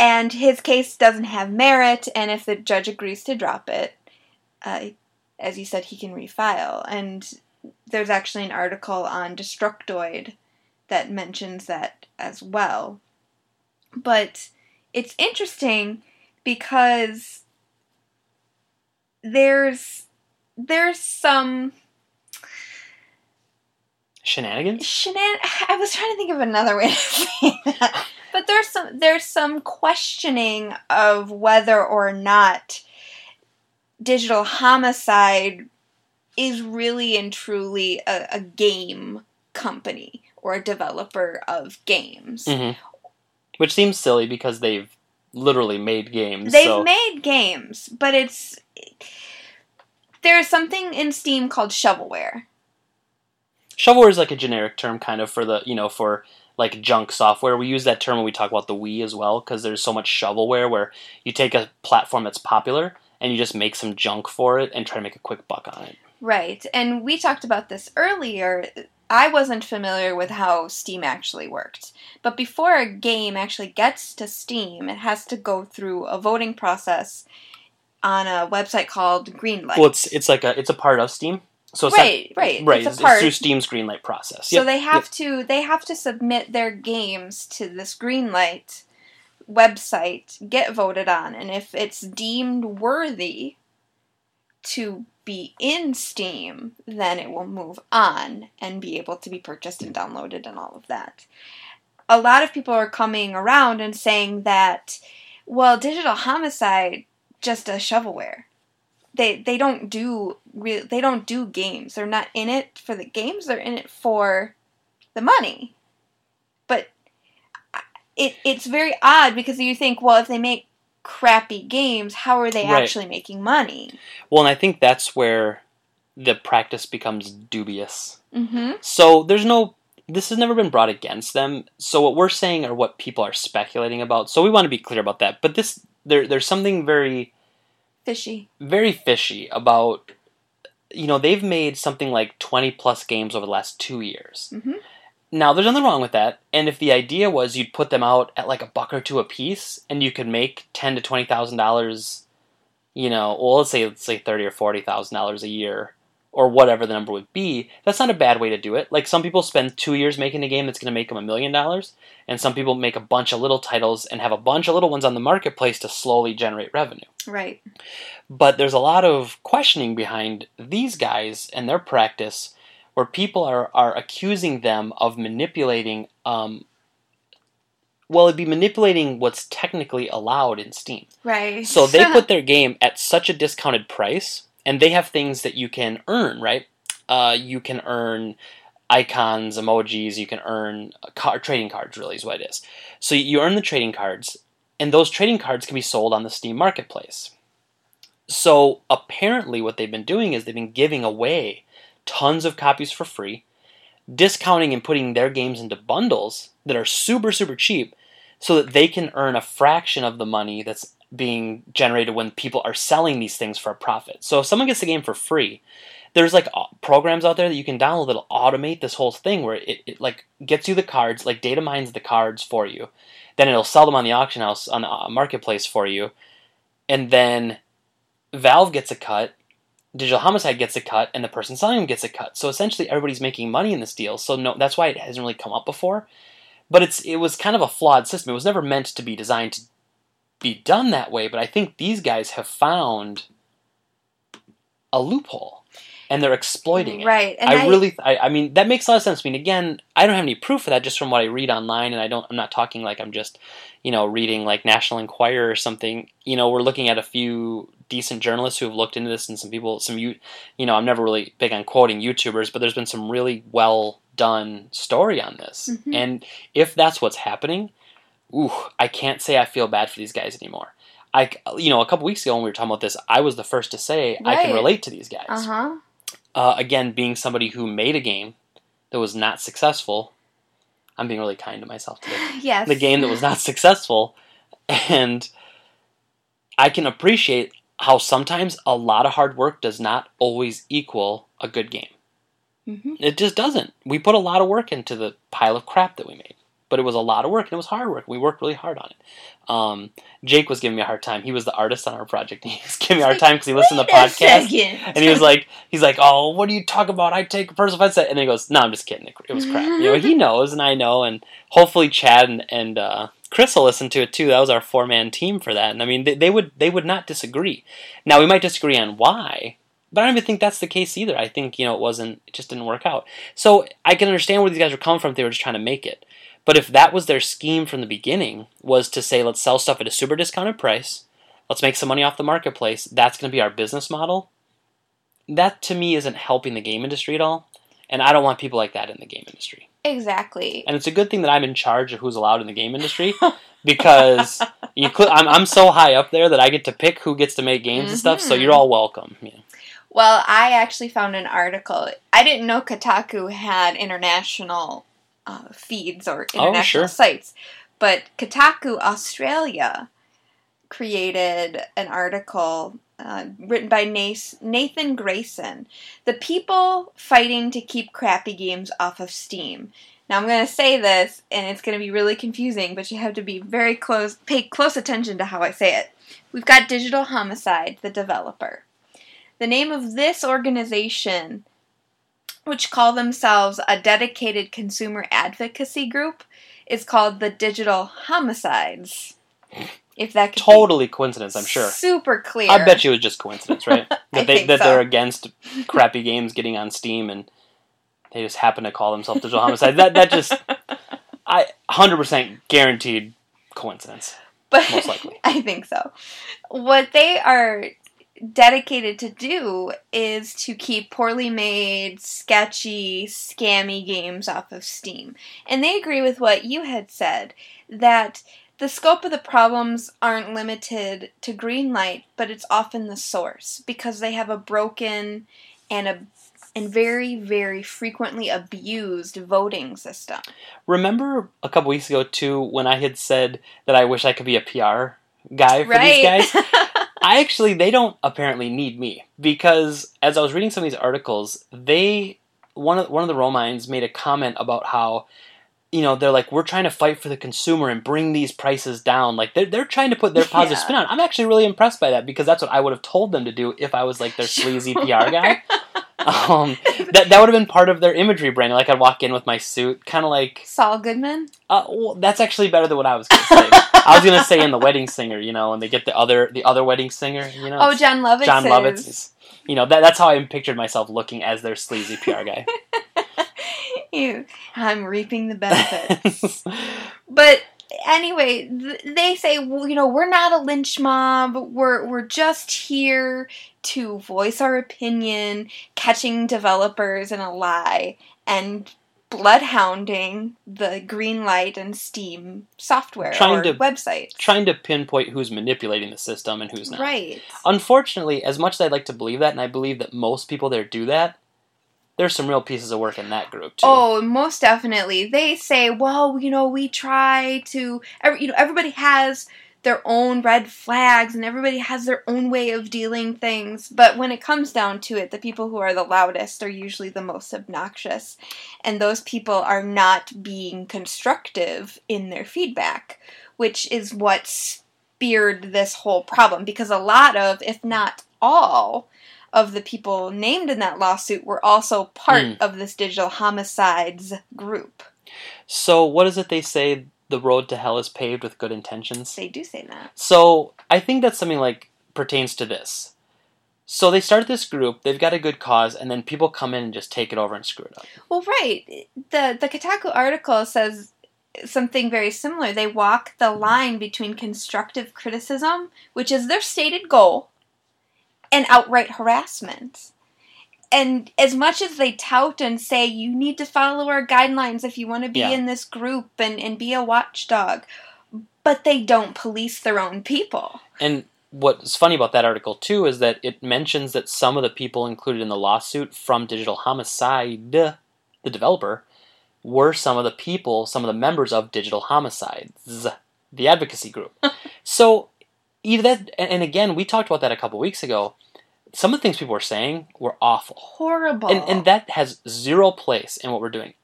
And his case doesn't have merit, and if the judge agrees to drop it, uh, as you said, he can refile. And there's actually an article on Destructoid that mentions that as well. But it's interesting because there's there's some Shenanigans? shenan. I was trying to think of another way to say that, but there's some there's some questioning of whether or not digital homicide is really and truly a, a game company or a developer of games. hmm Which seems silly because they've literally made games. They've so. made games, but it's there's something in Steam called shovelware. Shovelware is like a generic term, kind of for the you know for like junk software. We use that term when we talk about the Wii as well, because there's so much shovelware where you take a platform that's popular and you just make some junk for it and try to make a quick buck on it. Right. And we talked about this earlier. I wasn't familiar with how Steam actually worked. But before a game actually gets to Steam, it has to go through a voting process on a website called Greenlight. Well, it's it's like a it's a part of Steam. So it's Right, right. right. It's a It's, through Steam's Greenlight process. so Yep, they have yep. to they have to submit their games to this Greenlight website, get voted on, and if it's deemed worthy to be in Steam, then it will move on and be able to be purchased and downloaded and all of that. A lot of people are coming around and saying that, well, Digital Homicide just does shovelware. They they don't do real they don't do games. They're not in it for the games. They're in it for the money. But it it's very odd because you think, well, if they make crappy games, how are they Right. actually making money? Well, and I think that's where the practice becomes dubious. Mm-hmm. So there's no. This has never been brought against them. So what we're saying are what people are speculating about. So we want to be clear about that. But this, there, there's something very, Fishy. very fishy about. You know, they've made something like 20 plus games over the last two years. Mhm. Now, there's nothing wrong with that. And if the idea was you'd put them out at like a buck or two a piece, and you could make ten to twenty thousand dollars, you know, well, let's say let's say thirty or forty thousand dollars a year, or whatever the number would be. That's not a bad way to do it. Like some people spend two years making a game that's going to make them a million dollars, and some people make a bunch of little titles and have a bunch of little ones on the marketplace to slowly generate revenue. Right. But there's a lot of questioning behind these guys and their practice where people are, are accusing them of manipulating, um, well, it'd be manipulating what's technically allowed in Steam. Right. So they put their game at such a discounted price, and they have things that you can earn, right? Uh, you can earn icons, emojis, you can earn card, trading cards, really, is what it is. So you earn the trading cards, and those trading cards can be sold on the Steam marketplace. So apparently, what they've been doing is they've been giving away tons of copies for free, discounting and putting their games into bundles that are super, super cheap so that they can earn a fraction of the money that's being generated when people are selling these things for a profit. So if someone gets the game for free, there's like programs out there that you can download that'll automate this whole thing where it, it like gets you the cards, like data mines the cards for you. Then it'll sell them on the auction house on the uh, marketplace for you. And then Valve gets a cut, Digital Homicide gets a cut, and the person selling them gets a cut. So essentially everybody's making money in this deal. So no that's why it hasn't really come up before. But it's it was kind of a flawed system. It was never meant to be designed to be done that way, but I think these guys have found a loophole and they're exploiting it. Right. And I, really, I, I mean, that makes a lot of sense. I mean, again, I don't have any proof of that just from what I read online, and I don't, I'm not talking like I'm just, you know, reading like National Enquirer or something. You know, we're looking at a few decent journalists who have looked into this, and some people, some you, you know, I'm never really big on quoting YouTubers, but there's been some really well done story on this, Mhm. and if that's what's happening, ooh, I can't say I feel bad for these guys anymore. I, you know, a couple weeks ago when we were talking about this, I was the first to say I can relate to these guys Uh huh. uh, again, being somebody who made a game that was not successful, I'm being really kind to myself today. Yes. The game that was not successful, and I can appreciate how sometimes a lot of hard work does not always equal a good game. hmm It just doesn't. We put a lot of work into the pile of crap that we made, but it was a lot of work and it was hard work. We worked really hard on it. Um, Jake was giving me a hard time. He was the artist on our project. He was giving me a hard time because he listened to the podcast. second. And he was like, he's like, oh, what do you talk about? I take a personal offense. And then he goes, no, I'm just kidding. It, it was crap. You know, he knows, and I know, and hopefully Chad and, and uh, Chris will listen to it too. That was our four man team for that. And I mean, they, they would they would not disagree. Now we might disagree on why, but I don't even think that's the case either. I think you know it wasn't, it just didn't work out. So I can understand where these guys were coming from. If they were just trying to make it. But if that was their scheme from the beginning, was to say, let's sell stuff at a super discounted price, let's make some money off the marketplace, that's going to be our business model, that to me isn't helping the game industry at all. And I don't want people like that in the game industry. Exactly. And it's a good thing that I'm in charge of who's allowed in the game industry because you cl- I'm, I'm so high up there that I get to pick who gets to make games and stuff, so Mhm. you're all welcome. Yeah. Well, I actually found an article. I didn't know Kotaku had international uh, feeds or international Oh, sure. sites, but Kotaku Australia created an article uh, written by Nathan Grayson. The people fighting to keep crappy games off of Steam. Now I'm going to say this, and it's going to be really confusing, but you have to be very close, pay close attention to how I say it. We've got Digital Homicide, the developer. The name of this organization, which call themselves a dedicated consumer advocacy group, is called the Digital Homicides. If that Totally coincidence, I'm sure. super clear. I bet you it was just coincidence, right? That they that so. they're against crappy games getting on Steam and they just happen to call themselves Digital Homicide. That that just I 100% guaranteed coincidence. but most likely. I think so. What they are dedicated to do is to keep poorly made, sketchy, scammy games off of Steam. And they agree with what you had said that the scope of the problems aren't limited to Greenlight, but it's often the source because they have a broken and a and very very frequently abused voting system. Remember a couple weeks ago too when I had said that I wish I could be a PR guy for right. these guys. I actually they don't apparently need me because as I was reading some of these articles, they one of one of the Romines made a comment about how you know they're like we're trying to fight for the consumer and bring these prices down. Like they're, they're trying to put their positive Yeah. spin on i'm actually really impressed by that because that's what i would have told them to do if i was like their sleazy pr guy. Um, that, that would have been part of their imagery branding. Like i'd walk in with my suit kind of like Saul Goodman. uh, well, that's actually better than what i was going to say i was to say in the wedding singer you know and they get the other the other wedding singer you know Oh, Jon Lovitz. john is- lovitz you know that, that's how i pictured myself looking as their sleazy pr guy You, I'm reaping the benefits. but anyway, th- they say, well, you know, we're not a lynch mob. We're we're just here to voice our opinion, catching developers in a lie, and bloodhounding the Greenlight and Steam software Trying or to- websites. trying to pinpoint who's manipulating the system and who's not Right. Unfortunately, as much as I'd like to believe that, and I believe that most people there do that, there's some real pieces of work in that group too. Oh, most definitely. They say, well, you know, we try to, you know, everybody has their own red flags and everybody has their own way of dealing things. But when it comes down to it, the people who are the loudest are usually the most obnoxious. And those people are not being constructive in their feedback, which is what speared this whole problem. Because a lot of, if not all, of the people named in that lawsuit were also part Mm. of this digital homicides group. So, what is it they say? The road to hell is paved with good intentions. They do say that. So, I think that's something like pertains to this. So they start this group, they've got a good cause, and then people come in and just take it over and screw it up. Well, right. The the Kotaku article says something very similar. They walk the line between constructive criticism, which is their stated goal, and outright harassment. And as much as they tout and say you need to follow our guidelines if you want to be Yeah. in this group and, and be a watchdog, but they don't police their own people. And what's funny about that article too is that it mentions that some of the people included in the lawsuit from Digital Homicide, the developer, were some of the people, some of the members of Digital Homicides, the advocacy group. so either that, and and again, we talked about that a couple weeks ago. Some of the things people were saying were awful. Horrible. And, and that has zero place in what we're doing.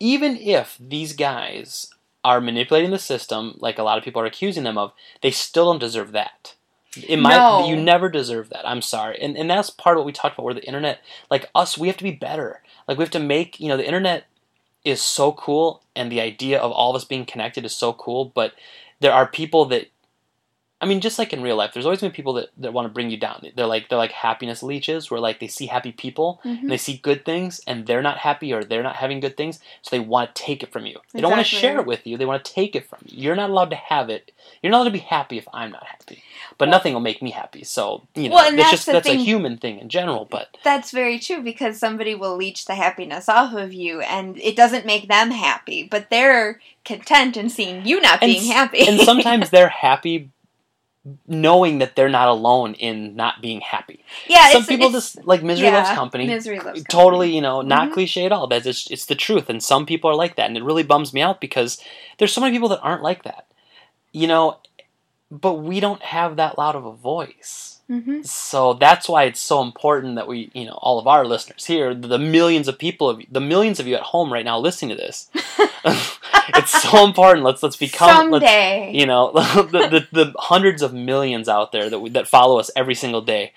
Even if these guys are manipulating the system, like a lot of people are accusing them of, they still don't deserve that. In my, No. you never deserve that. I'm sorry, and and that's part of what we talked about. Where the internet, like us, we have to be better. Like we have to make, you know, the internet is so cool, and the idea of all of us being connected is so cool. But there are people that I mean, just like in real life, there's always been people that, that want to bring you down. They're like they're like happiness leeches, where like they see happy people Mhm. and they see good things, and they're not happy or they're not having good things, so they want to take it from you. They don't want to share it with you. They want to take it from you. You're not allowed to have it. You're not allowed to be happy if I'm not happy. But Well- nothing will make me happy. So you know, Well, and it's that's just that's a human thing in general. But That's very true because somebody will leech the happiness off of you and it doesn't make them happy, but they're content in seeing you not being s- happy. and sometimes they're happy knowing that they're not alone in not being happy. yeah, Some people just like misery yeah, loves company. Misery loves company. totally you know not Mhm. cliche at all That's it's, it's the truth and some people are like that and it really bums me out because there's so many people that aren't like that you know but we don't have that loud of a voice Mhm. so that's why it's so important that we you know all of our listeners here the millions of people of the millions of you at home right now listening to this it's so important let's let's become let's, Someday. you know the, the, the hundreds of millions out there that we, that follow us every single day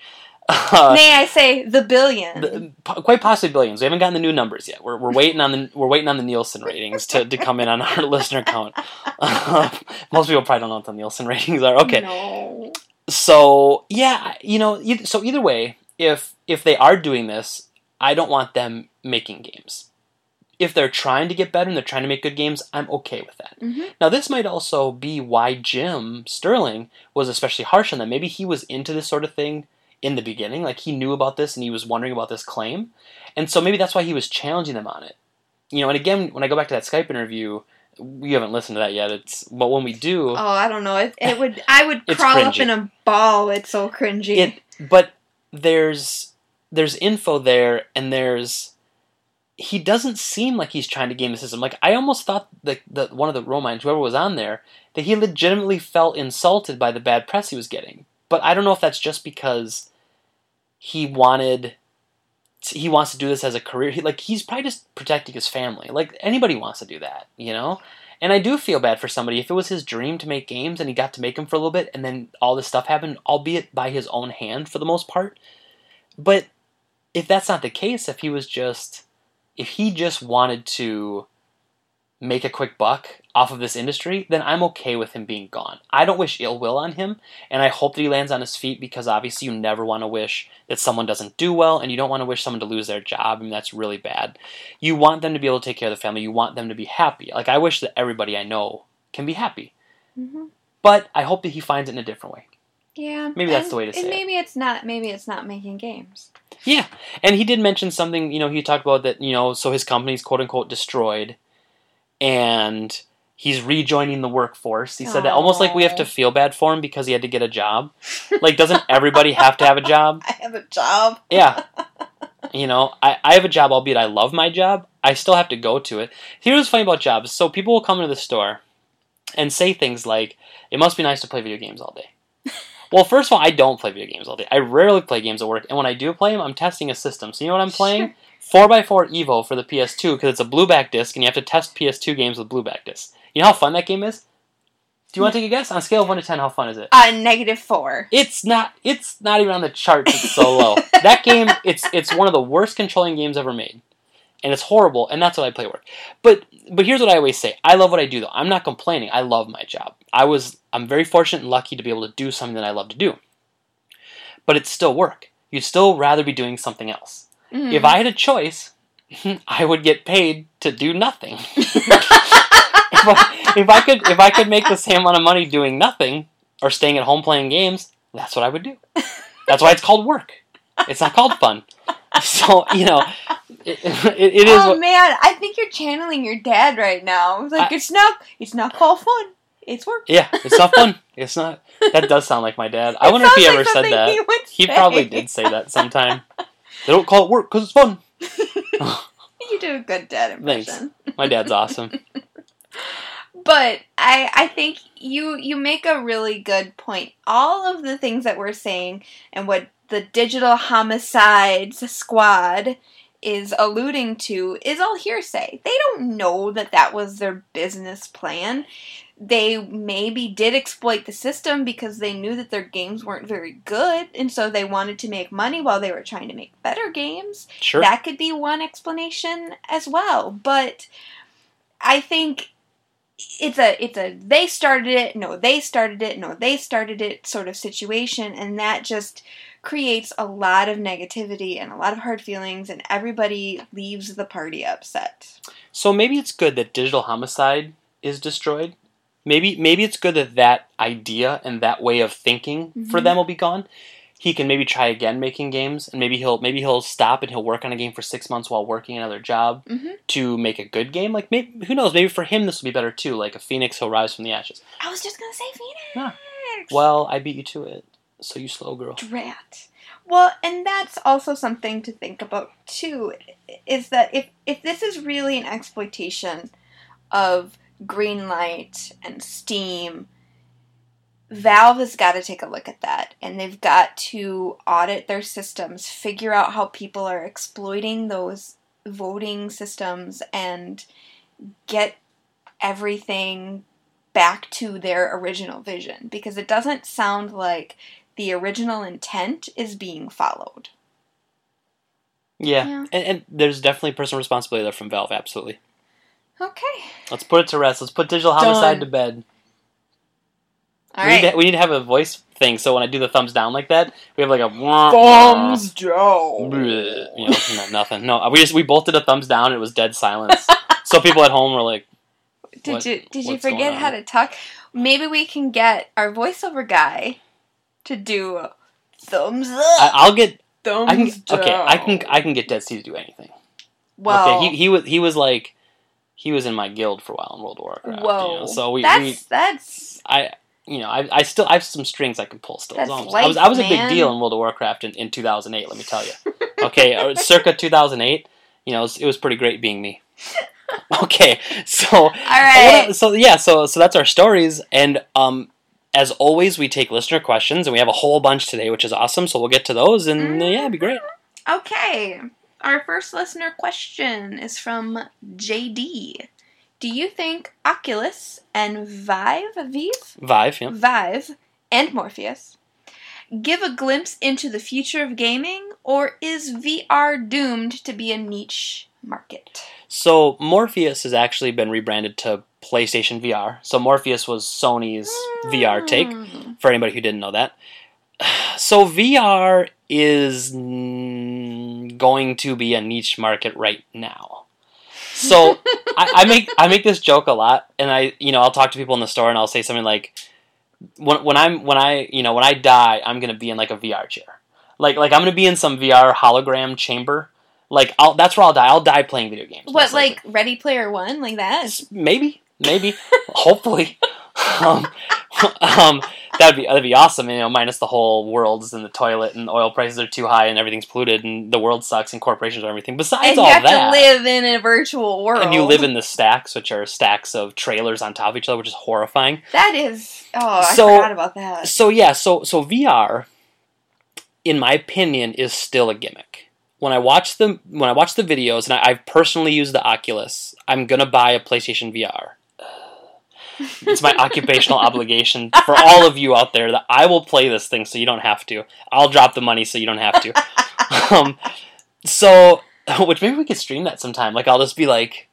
Uh, May I say the billion? the, quite possibly billions. We haven't gotten the new numbers yet. We're, we're waiting on the we're waiting on the Nielsen ratings to, to come in on our listener count. most people probably don't know what the Nielsen ratings are. Okay, No. So yeah, you know, so either way, if if they are doing this, I don't want them making games. If they're trying to get better and they're trying to make good games, I'm okay with that. Mhm. Now, this might also be why Jim Sterling was especially harsh on them. Maybe he was into this sort of thing in the beginning. Like he knew about this and he was wondering about this claim, and so maybe that's why he was challenging them on it. You know, and again, when I go back to that Skype interview, we haven't listened to that yet. It's but when we do, Oh, I don't know. It, it would. I would crawl up in a ball. It's so cringy. it but there's there's info there and there's he doesn't seem like he's trying to game the system like i almost thought that the one of the romines whoever was on there that he legitimately felt insulted by the bad press he was getting but i don't know if that's just because he wanted he wants to do this as a career. He, like he's probably just protecting his family. Like anybody wants to do that you know? And I do feel bad for somebody. If it was his dream to make games and he got to make them for a little bit and then all this stuff happened, albeit by his own hand for the most part. But if that's not the case, if he was just if he just wanted to make a quick buck off of this industry, then I'm okay with him being gone. I don't wish ill will on him, and I hope that he lands on his feet because obviously you never want to wish that someone doesn't do well, and you don't want to wish someone to lose their job, I mean, that's really bad. You want them to be able to take care of the family. You want them to be happy. Like I wish that everybody I know can be happy, Mhm. but I hope that he finds it in a different way. Yeah, Maybe that's and- the way to say And it. maybe it's not. Maybe it's not making games. Yeah, and he did mention something. You know, he talked about that. You know, so his company's quote unquote destroyed, and he's rejoining the workforce. He said that almost like we have to feel bad for him because he had to get a job. like, doesn't everybody have to have a job? I have a job. Yeah. You know, I, I have a job, albeit I love my job. I still have to go to it. Here's what's funny about jobs. So people will come into the store and say things like, it must be nice to play video games all day. well, first of all, I don't play video games all day. I rarely play games at work. And when I do play them, I'm testing a system. So you know what I'm playing? 4x4 Evo for the PS2 because it's a blueback disc and you have to test PS2 games with blueback discs. You know how fun that game is? Do you want to take a guess? On a scale of 1 to 10, how fun is it? Uh, negative four. It's not. It's not even on the charts. It's so low. that game. It's it's one of the worst controlling games ever made, and it's horrible. And that's what I play work. But but here's what I always say. I love what I do though. I'm not complaining. I love my job. I was. I'm very fortunate and lucky to be able to do something that I love to do. But it's still work. You'd still rather be doing something else. Mhm. If I had a choice, I would get paid to do nothing. if, I, if I could if I could make the same amount of money doing nothing or staying at home playing games, that's what I would do. That's why it's called work. It's not called fun. So you know, it, it, it is. oh what, man, I think you're channeling your dad right now. It's like I- it's not. It's not called fun. It's work. yeah, it's not fun. It's not. That does sound like my dad. I wonder if he sounds ever said that. He, He probably did say that sometime. They don't call it work because it's fun. you do a good dad impression. Thanks. My dad's awesome. But I I think you you make a really good point. All of the things that we're saying and what the digital homicides squad is alluding to is all hearsay. They don't know that that was their business plan. They maybe did exploit the system because they knew that their games weren't very good and so they wanted to make money while they were trying to make better games. Sure. That could be one explanation as well. But I think it's a it's a they started it, no, they started it, no, they started it sort of situation, and that just creates a lot of negativity and a lot of hard feelings, and everybody leaves the party upset. So maybe it's good that digital homicide is destroyed. Maybe maybe it's good that that idea and that way of thinking for Mhm. them will be gone. He can maybe try again making games, and maybe he'll maybe he'll stop and he'll work on a game for six months while working another job Mhm. to make a good game. Like maybe who knows? Maybe for him this will be better too. Like a phoenix, he'll rise from the ashes. I was just gonna say Phoenix. Yeah. Well, I beat you to it, so you slow girl. Drat. Well, and that's also something to think about too. Is that if if this is really an exploitation of Greenlight and Steam, Valve has got to take a look at that, and they've got to audit their systems, figure out how people are exploiting those voting systems, and get everything back to their original vision because it doesn't sound like the original intent is being followed. Yeah, Yeah. And, and there's definitely personal responsibility there from Valve. Absolutely. Okay. Let's put it to rest. Let's put digital homicide Done. to bed. All we, need to, we need to have a voice thing, so when I do the thumbs down like that, we have like a wah, Thumbs wah, down. you know, no, nothing. No, we just we both did a thumbs down. It was dead silence. so people at home were like, Did What- you did you forget how to talk? Maybe we can get our voiceover guy to do Thumbs up. I, I'll get. thumbs I can, down. okay, I can. I can get Dead Sea to do anything. Well, okay, he, he was he was like he was in my guild for a while in World of Warcraft. whoa. You know, so we, that's we that's I you know I, I still I have some strings I can pull still. That's I was I was, I was a big deal in World of Warcraft in, in 2008. Let me tell you. Okay, uh, circa 2008. You know, it was, it was pretty great being me. Okay, so all right. so yeah, so so that's our stories, and um, as always, we take listener questions, and we have a whole bunch today, which is awesome. So we'll get to those, and uh, yeah, it'd be great. Okay. Our first listener question is from JD. Do you think Oculus and Vive, Vive, Vive, yeah. Vive, and Morpheus give a glimpse into the future of gaming, or is VR doomed to be a niche market? So Morpheus has actually been rebranded to PlayStation VR. So Morpheus was Sony's VR take. Hmm. For anybody who didn't know that. So VR is going to be a niche market right now. So I, I make I make this joke a lot, and I you know I'll talk to people in the store and I'll say something like, when when I'm when I you know when I die I'm gonna be in like a VR chair, like like I'm gonna be in some VR hologram chamber. Like I'll that's where I'll die. I'll die playing video games. What, like Ready Player One, like that? maybe maybe hopefully um, um, that'd be that'd be awesome you know minus the whole world's in the toilet and oil prices are too high and everything's polluted and the world sucks and corporations are everything besides And all you have that to live in a virtual world. and you live in the stacks which are stacks of trailers on top of each other which is horrifying That is. Oh, I So- forgot about that. so yeah so so vr in my opinion is still a gimmick when i watch the when i watch the videos and I, i've personally used the oculus i'm gonna buy a playstation vr it's my occupational obligation for all of you out there that i will play this thing so you don't have to i'll drop the money so you don't have to um, so which maybe we could stream that sometime like i'll just be like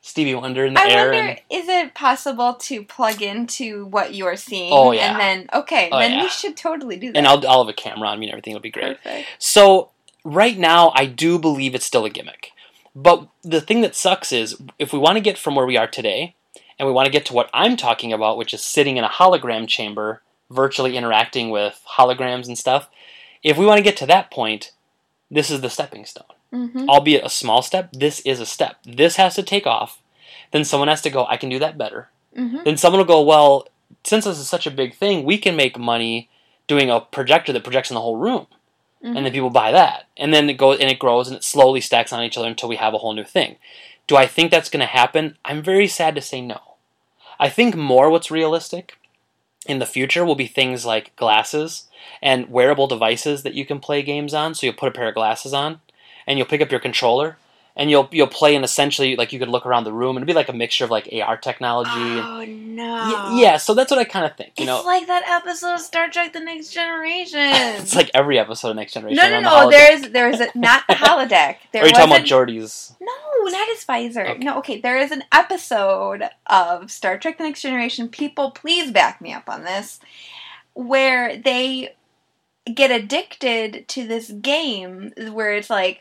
stevie wonder in the I air wonder, and is it possible to plug into what you are seeing? Oh, yeah. And then, okay, Oh, then yeah. we should totally do that. and I'll, I'll have a camera on me and everything It'll be great Perfect. So right now, I do believe it's still a gimmick. But the thing that sucks is if we want to get from where we are today, and we want to get to what I'm talking about, which is sitting in a hologram chamber, virtually interacting with holograms and stuff. If we want to get to that point, this is the stepping stone. hmm Albeit a small step, this is a step. This has to take off. Then someone has to go, I can do that better hmm then someone will go, well, since this is such a big thing, we can make money doing a projector that projects in the whole room, Mhm. and then people buy that, and then it goes and it grows and it slowly stacks on each other until we have a whole new thing. Do I think that's going to happen? I'm very sad to say no. I think more what's realistic in the future will be things like glasses and wearable devices that you can play games on. So you'll put a pair of glasses on, and you'll pick up your controller. And you'll you'll play and essentially like you could look around the room and it'd be like a mixture of like AR technology and Oh, no. Y- yeah, so that's what I kind of think. You it's know, like that episode of Star Trek The Next Generation. it's like every episode of Next Generation. no, no, on the no. There is, there is a, not the holodeck. There are you talking about Geordi's? No, not his visor. Okay. No, okay. There is an episode of Star Trek: The Next Generation. People, please back me up on this, where they get addicted to this game where it's like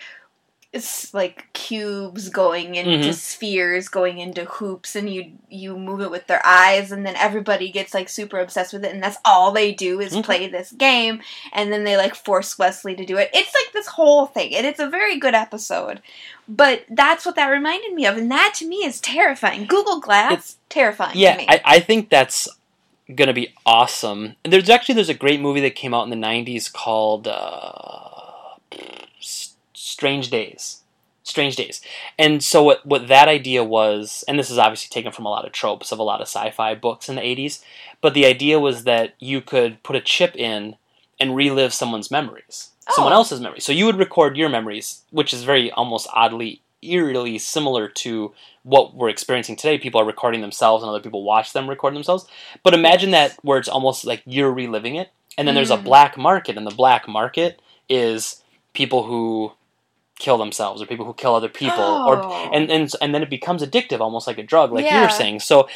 it's like cubes going into Mhm. spheres going into hoops and you you move it with their eyes and then everybody gets like super obsessed with it and that's all they do is Mhm. play this game and then they like force Wesley to do it. It's like this whole thing and it's a very good episode. But that's what that reminded me of and that to me is terrifying. Google Glass It's- terrifying to Yeah. I, I think that's gonna be awesome. And There's actually there's a great movie that came out in the '90s called uh, Strange Days. Strange Days. And so what what that idea was, and this is obviously taken from a lot of tropes of a lot of sci-fi books in the '80s, but the idea was that you could put a chip in and relive someone's memories, someone Oh. else's memories. So you would record your memories, which is very almost oddly, eerily similar to what we're experiencing today. People are recording themselves, and other people watch them record themselves. But imagine that where it's almost like you're reliving it, and then there's a Mm. black market, and the black market is people who kill themselves or people who kill other people or Oh. and, and and then it becomes addictive almost like a drug like you Yeah. were saying so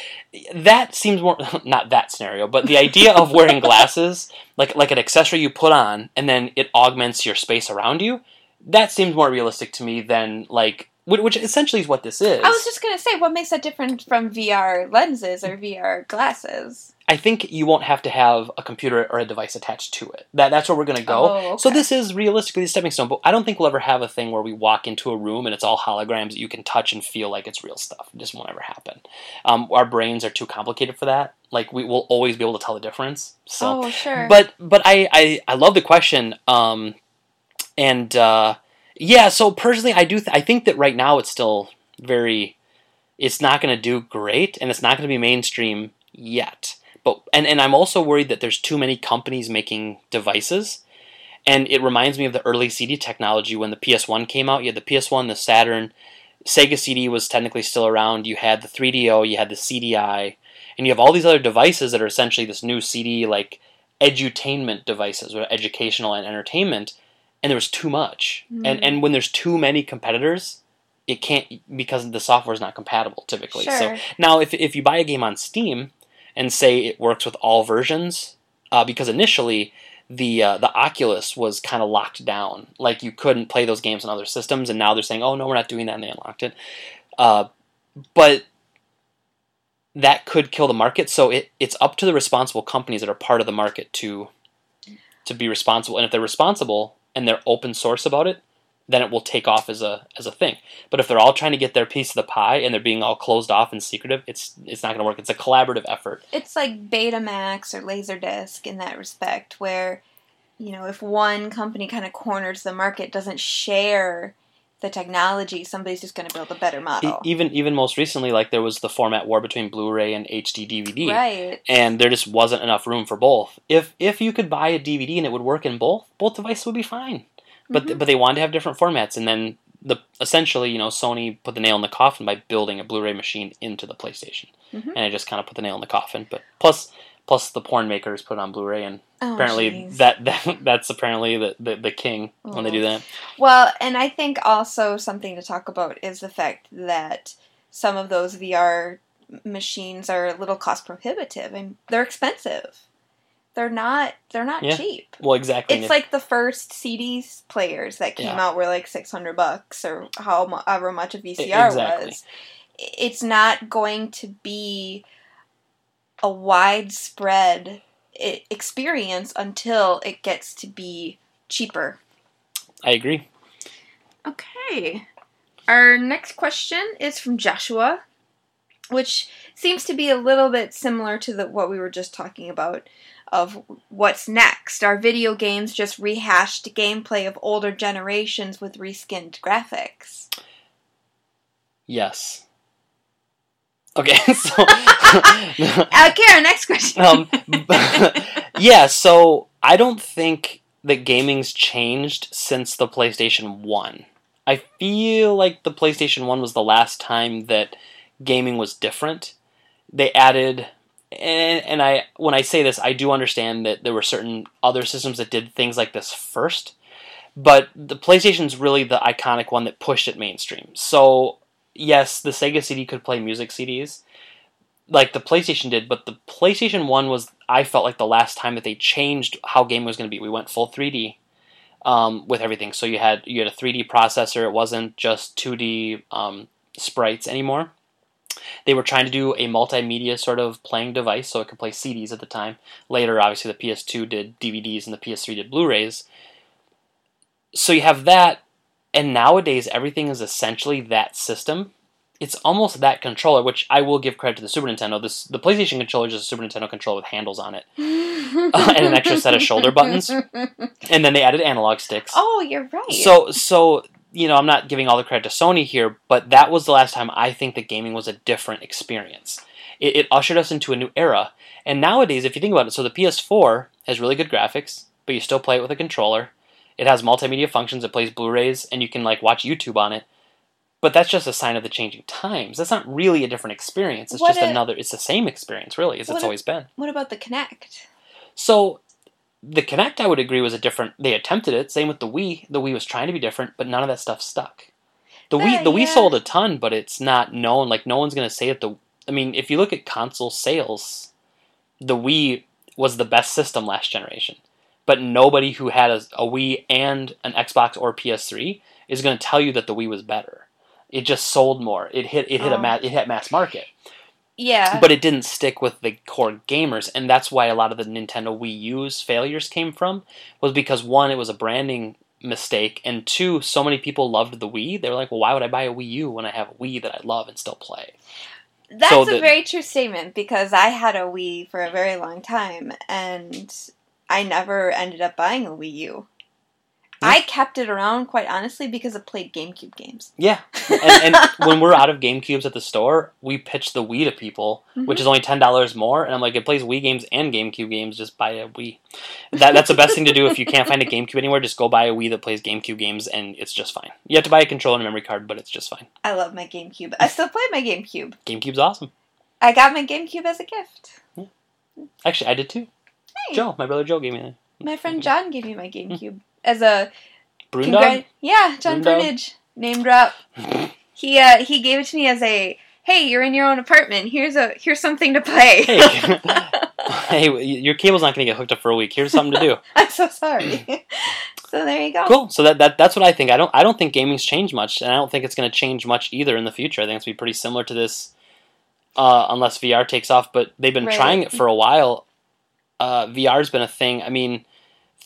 that seems more not that scenario but the idea of wearing glasses like like an accessory you put on and then it augments your space around you that seems more realistic to me than like which, which essentially is what this is I was just gonna say, what makes that different from VR lenses or VR glasses? I think you won't have to have a computer or a device attached to it. That that's where we're gonna go. Oh, So this is realistically the stepping stone, but I don't think we'll ever have a thing where we walk into a room and it's all holograms that you can touch and feel like it's real stuff. It just won't ever happen. Um, our brains are too complicated for that. Like we will always be able to tell the difference. So oh, sure. but but I, I I love the question. Um, and uh, yeah, so personally, I do th- I think that right now it's still very, it's not going to do great, and it's not going to be mainstream yet. But and and I'm also worried that there's too many companies making devices. And it reminds me of the early CD technology when the PS1 came out. You had the PS1, the Saturn, Sega CD was technically still around. You had the 3DO, you had the CDI, and you have all these other devices that are essentially this new CD like edutainment devices, or educational and entertainment. And there was too much, and Mm. and when there's too many competitors, it can't because the software is not compatible typically. So Sure. now if if you buy a game on Steam and say it works with all versions, uh, because initially the uh, the Oculus was kind of locked down, like you couldn't play those games on other systems, and now they're saying, oh no, we're not doing that, and they unlocked it. Uh, but that could kill the market. So it, it's up to the responsible companies that are part of the market to to be responsible. And if they're responsible and they're open source about it, then it will take off as a as a thing. But if they're all trying to get their piece of the pie and they're being all closed off and secretive, it's it's not going to work. It's a collaborative effort. it's like Betamax or Laserdisc in that respect, where you know if one company kind of corners the market, doesn't share the technology, somebody's just going to build a better model. even even most recently, like there was the format war between Blu-ray and HD DVD. right. and there just wasn't enough room for both. If if you could buy a DVD and it would work in both, both devices would be fine. But Mhm. but they wanted to have different formats, and then the essentially you know Sony put the nail in the coffin by building a Blu-ray machine into the PlayStation, Mhm. and it just kind of put the nail in the coffin. But plus plus the porn makers put on Blu-ray, and Oh, apparently that, that that's apparently the, the the king when they do that. Well, and I think also something to talk about is the fact that some of those VR machines are a little cost prohibitive and they're expensive. They're not. They're not Yeah. cheap. Well, exactly. It's like the first CD players that came Yeah. out were like six hundred bucks or however much a VCR exactly. was. It's not going to be a widespread experience until it gets to be cheaper. I agree. Okay. Our next question is from Joshua, which seems to be a little bit similar to the, what we were just talking about of what's next. Are video games just rehashed gameplay of older generations with reskinned graphics? Yes. Okay, so Okay, next question. um, yeah, so I don't think that gaming's changed since the PlayStation 1. I feel like the PlayStation 1 was the last time that gaming was different. They added and, and I when I say this, I do understand that there were certain other systems that did things like this first, but the PlayStation's really the iconic one that pushed it mainstream. So, yes, the Sega CD could play music CDs, like the PlayStation did, but the PlayStation One was I felt like the last time that they changed how gaming was going to be. We went full 3D um, with everything. So you had you had a 3D processor. It wasn't just 2D um, sprites anymore. They were trying to do a multimedia sort of playing device, so it could play CDs at the time. Later, obviously, the PS2 did DVDs and the PS3 did Blu-rays. So you have that, and nowadays everything is essentially that system it's almost that controller, which I will give credit to the Super Nintendo. This the PlayStation controller is just a Super Nintendo controller with handles on it, uh, and an extra set of shoulder buttons, and then they added analog sticks. Oh, you're right. So so you know I'm not giving all the credit to Sony here, but that was the last time I think that gaming was a different experience. It, it ushered us into a new era, and nowadays, if you think about it, so the PS4 has really good graphics, but you still play it with a controller. It has multimedia functions. It plays Blu-rays, and you can like watch YouTube on it. But that's just a sign of the changing times. That's not really a different experience. It's What just a- another. It's the same experience, really, as it's a- always been. what about the Kinect? So, the Kinect, I would agree, was a different. They attempted it. Same with the Wii. The Wii was trying to be different, but none of that stuff stuck. The Wii, the Wii sold a ton, but it's not known. Like no one's gonna say that the. I mean, if you look at console sales, the Wii was the best system last generation, but nobody who had a, a Wii and an Xbox or PS3 is going to tell you that the Wii was better. It just sold more. It hit it hit Oh. a ma- it hit mass market. Yeah. but it didn't stick with the core gamers, and that's why a lot of the Nintendo Wii U's failures came from was because one, it was a branding mistake, and two, so many people loved the Wii. They were like, well, why would I buy a Wii U when I have a Wii that I love and still play? That's So a the- very true statement because I had a Wii for a very long time and I never ended up buying a Wii U. Yeah. I kept it around quite honestly because it played GameCube games. Yeah, and, and when we're out of GameCubes at the store, we pitch the Wii to people, mm-hmm. which is only ten dollars more, and I'm like, it plays Wii games and GameCube games. Just buy a Wii. That that's the best thing to do if you can't find a GameCube anywhere. Just go buy a Wii that plays GameCube games, and it's just fine. You have to buy a controller and a memory card, but it's just fine. I love my GameCube. I still play my GameCube. GameCube's awesome. I got my GameCube as a gift. Yeah. Actually, I did too. Hey. Joe, my brother Joe gave me that. My friend John gave me my GameCube as a Yeah, John Brewdog? Brunage. Name drop. He uh he gave it to me as a hey, you're in your own apartment. Here's a here's something to play. Hey, hey, your cable's not going to get hooked up for a week. Here's something to do. I'm so sorry. so there you go. Cool. So that, that that's what I think. I don't I don't think gaming's changed much, and I don't think it's going to change much either in the future. I think it's going to be pretty similar to this, uh, unless VR takes off. But they've been Right. trying it for a while. Uh, VR's been a thing. I mean,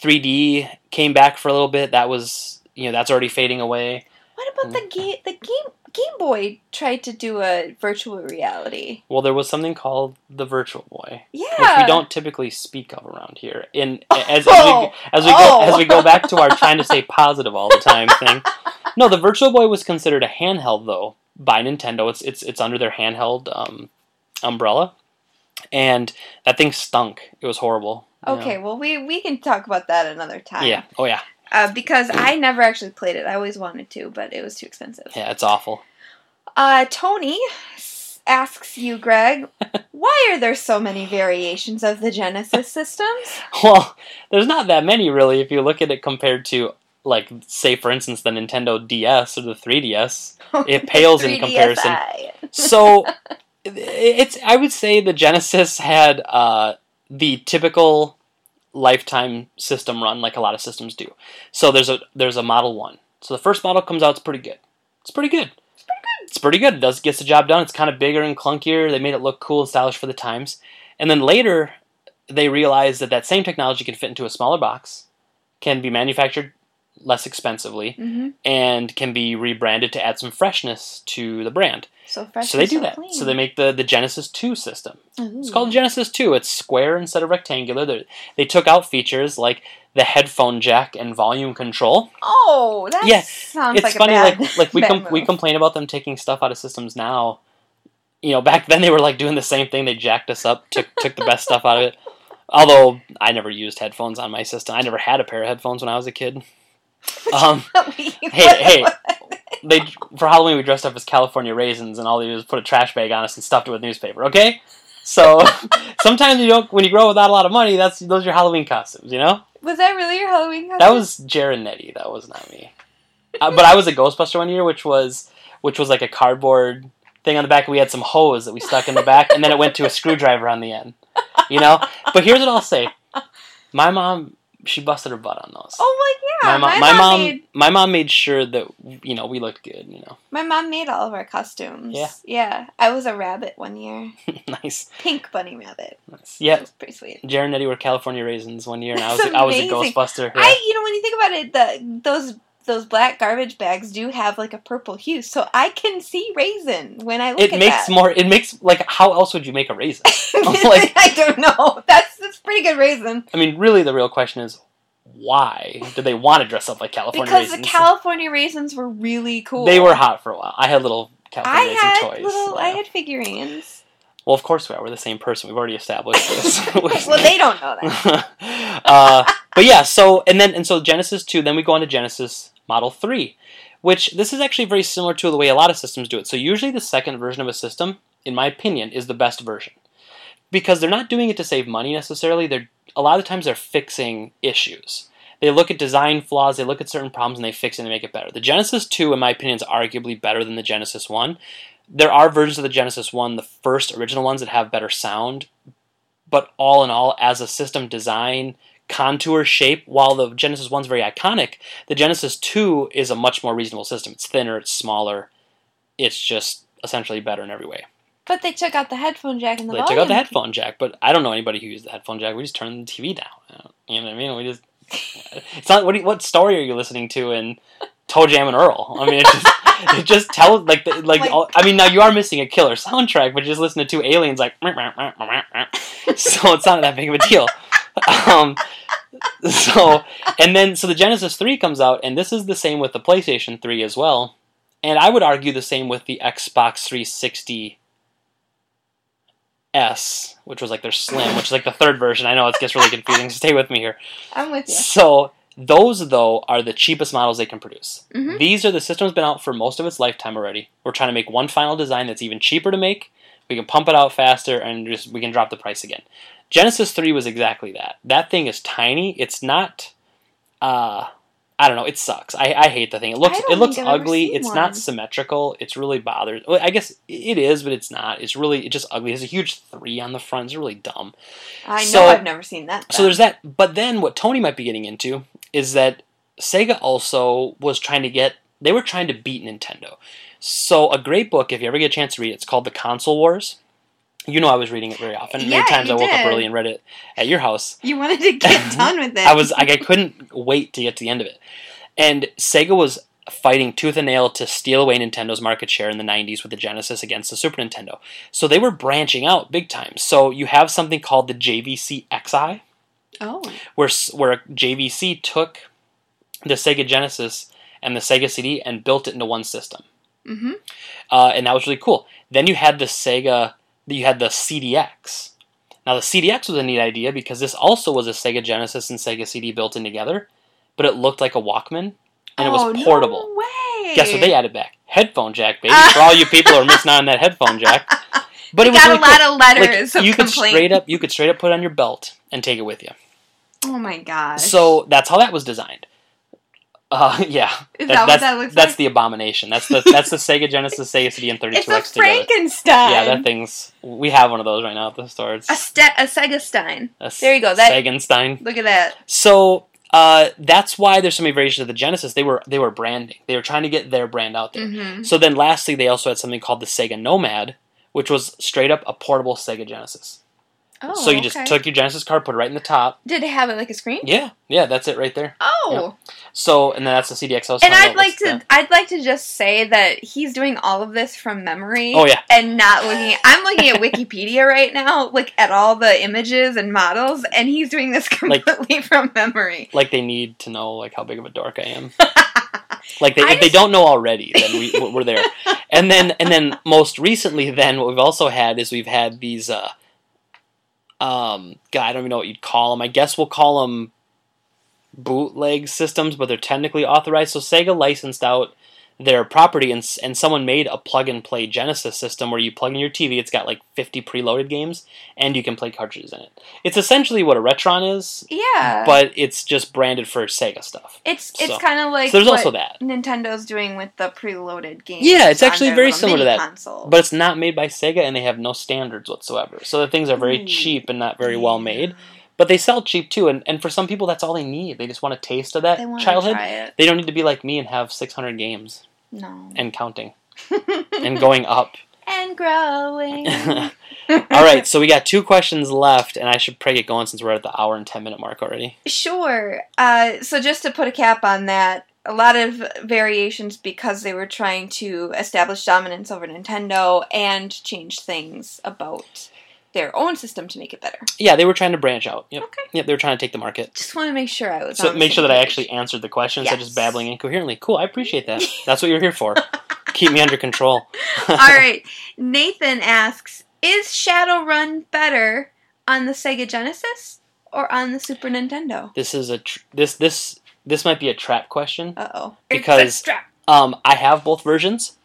3D came back for a little bit. That was you know that's already fading away. What about the game? The game Game Boy tried to do a virtual reality. Well, there was something called the Virtual Boy, Yeah. which we don't typically speak of around here. In as, as Oh. we as we Oh. go as we go back to our trying to stay positive all the time thing. No, the Virtual Boy was considered a handheld though by Nintendo. It's it's it's under their handheld um, umbrella, and that thing stunk. It was horrible. you know. Okay, well we we can talk about that another time. Yeah. Oh yeah. Uh, because I never actually played it. I always wanted to, but it was too expensive. Yeah. It's awful. Uh, Tony asks you, Greg, why are there so many variations of the Genesis systems? Well, there's not that many really if you look at it compared to like say for instance the Nintendo DS or the 3DS. It pales in comparison. so it's I would say the Genesis had uh, the typical lifetime system run like a lot of systems do. So there's a there's a Model One. So the first model comes out, it's pretty good. It's pretty good. It's pretty good. It does gets the job done. It's kind of bigger and clunkier. They made it look cool and stylish for the times. And then later, they realized that that same technology can fit into a smaller box, can be manufactured less expensively, hmm and can be rebranded to add some freshness to the brand. So fresh. So they do so that. clean. So they make the, the Genesis 2 system. It's called Genesis 2. It's square instead of rectangular. They, they took out features like the headphone jack and volume control. Oh, that Yeah, sounds it's like funny, a bad, like like we com- we complain about them taking stuff out of systems now. You know, back then they were like doing the same thing. They jacked us up, took took the best stuff out of it. Although I never used headphones on my system. I never had a pair of headphones when I was a kid. Um, hey, hey, they for Halloween we dressed up as California raisins, and all they did was put a trash bag on us and stuffed it with newspaper. Okay, so sometimes you don't when you grow without a lot of money. That's those are your Halloween costumes, you know. Was that really your Halloween costume? That was Jared and Eddie. That was not me. Uh, but I was a Ghostbuster one year, which was which was like a cardboard thing on the back. We had some hose that we stuck in the back, and then it went to a screwdriver on the end. You know. But here's what I'll say: my mom, she busted her butt on those. Oh my my yeah, mom, my mom, my mom made sure that you know we looked good. You know, My mom made all of our costumes. Yeah. Yeah. I was a rabbit one year. nice, Pink bunny rabbit. nice. It Yeah, was pretty sweet. Jared and Eddie were California raisins one year, and I was I was a. Ghostbuster. Yeah. I you know when you think about it, the those those black garbage bags do have like a purple hue, so I can see raisin when I look at it makes that. more. It makes like how else would you make a raisin? like- I don't know. That's that's pretty good raisin. I mean, really, the real question is why do they want to dress up like California raisins? Because raisins? the California raisins were really cool. They were hot for a while. I had little I California raisin had toys. little. I had figurines. Well, of course we are. We're the same person. We've already established this. well, they don't know that. uh, but yeah, so and then and so Genesis two. Then we go on to Genesis Model three, which this is actually very similar to the way a lot of systems do it. So usually the second version of a system, in my opinion, is the best version because they're not doing it to save money necessarily. They're a lot of times they're fixing issues. They look at design flaws, they look at certain problems, and they fix it and make it better. The Genesis 2, in my opinion, is arguably better than the Genesis 1. There are versions of the Genesis 1, the first original ones, that have better sound, but all in all, as a system design, contour, shape, while the Genesis 1 is very iconic, the Genesis 2 is a much more reasonable system. It's thinner, it's smaller, it's just essentially better in every way. But they took out the headphone jack and the they volume. took out the headphone jack, but I don't know anybody who used the headphone jack. We just turned the TV down. You know what I mean? We just. It's not what. you- What story are you listening to in ToeJam and Earl? I mean, it just it just tells like the, like. Like- all, I mean, now you are missing a killer soundtrack, but you just listen to two aliens like. so it's not that big of a deal. Um, so and then so the Genesis three comes out, and this is the same with the PlayStation three as well, and I would argue the same with the Xbox three sixty. S, which was like their Slim, which is like the third version. I know it gets really confusing. so stay with me here. I'm with you. So those though are the cheapest models they can produce. Mhm. These are the system's been out for most of its lifetime already. We're trying to make one final design that's even cheaper to make. We can pump it out faster and just we can drop the price again. Genesis 3 was exactly that. That thing is tiny. It's not uh I don't know, it sucks. I, I hate the thing. It looks it looks think I've ever ugly. It's one. not symmetrical. It's really bothers. Well, I guess it is, but it's not. It's really it's just ugly. It has a huge 3 on the front. It's really dumb. I know So- I've never seen that. So there's that. But then what Tony might be getting into is that Sega also was trying to get. They were trying to beat Nintendo. So a great book, if you ever get a chance to read it, it's called The Console Wars. You know I was reading it very often. Yeah, Many times I woke up early and read it at your house. You wanted to get done with it. I was like I couldn't wait to get to the end of it. And Sega was fighting tooth and nail to steal away Nintendo's market share in the 90s with the Genesis against the Super Nintendo. So they were branching out big time. So you have something called the JVC X'Eye Oh. where where JVC took the Sega Genesis and the Sega CD and built it into one system, Mm-hmm. uh, and that was really cool. Then you had the Sega, you had the CDX. Now the CDX was a neat idea because this also was a Sega Genesis and Sega CD built in together, but it looked like a Walkman and it oh, was portable. No way. Guess what they added back? Headphone jack, baby. For all you people who are missing out on that headphone jack. But We it was got really a lot cool. of letters Like, you could straight up, you could straight up put it on your belt and take it with you. Oh my gosh. So that's how that was designed. Uh, yeah, Is That- that what that's that looks that's like? the abomination. That's the that's the Sega Genesis, Sega CD, and It's 32X a together. Frankenstein. Yeah, that thing's. We have one of those right now at the store. It's A, ste- a Sega Stein. a there you go, that- Segenstein. Look at that. So uh, that's why there's so many variations of the Genesis. They were they were branding. They were trying to get their brand out there. Mm-hmm. So then, lastly, they also had something called the Sega Nomad, which was straight up a portable Sega Genesis. Oh, so you just okay. took your Genesis card, put it right in the top. Did it have it like a screen? Yeah, yeah, that's it right there. Oh. So and then that's the CDXL. And I'd like to I'd like to just say that he's doing all of this from memory. Oh, yeah. And not looking I'm looking at Wikipedia right now, like at all the images and models, and he's doing this Like- completely from memory. like they need to know like how big of a dork I am. like they, if they don't know already, then we, we're there. And then and then most recently, then what we've also had is we've had these. Uh, um, God, I don't even know what you'd call them. I guess we'll call them bootleg systems, but they're technically authorized. So Sega licensed out their property, and and someone made a plug and play Genesis system where you plug in your TV. It's got like fifty preloaded games, and you can play cartridges in it. It's essentially what a Retron is, Yeah. but it's just branded for Sega stuff. it's it's kind of like so there's also that. Nintendo's doing with the preloaded games. Yeah, it's actually very similar to that. Console. But it's not made by Sega, and they have no standards whatsoever. So the things are very Ooh. cheap and not very well made. But they sell cheap too, and, and for some people, that's all they need. They just want a taste of that They childhood. They don't need to be like me and have 600 games No. and counting and going up. and growing. All right, so we got two questions left, and I should probably get going since we're at the hour and 10 minute mark already. Sure. Uh, so just to put a cap on that, a lot of variations because they were trying to establish dominance over Nintendo and change things about their own system to make it better. Yeah, they were trying to branch out. Yep. Okay. Yep, they were trying to take the market. Just want to make sure I was. So make sure that I actually answered the questions. instead of just babbling incoherently. Cool, I appreciate that. That's what you're here for. Keep me under control. All right. Nathan asks, "Is Shadowrun better on the Sega Genesis or on the Super Nintendo?" This is a tr- this this this might be a trap question. Uh oh. Because- Um, I have both versions.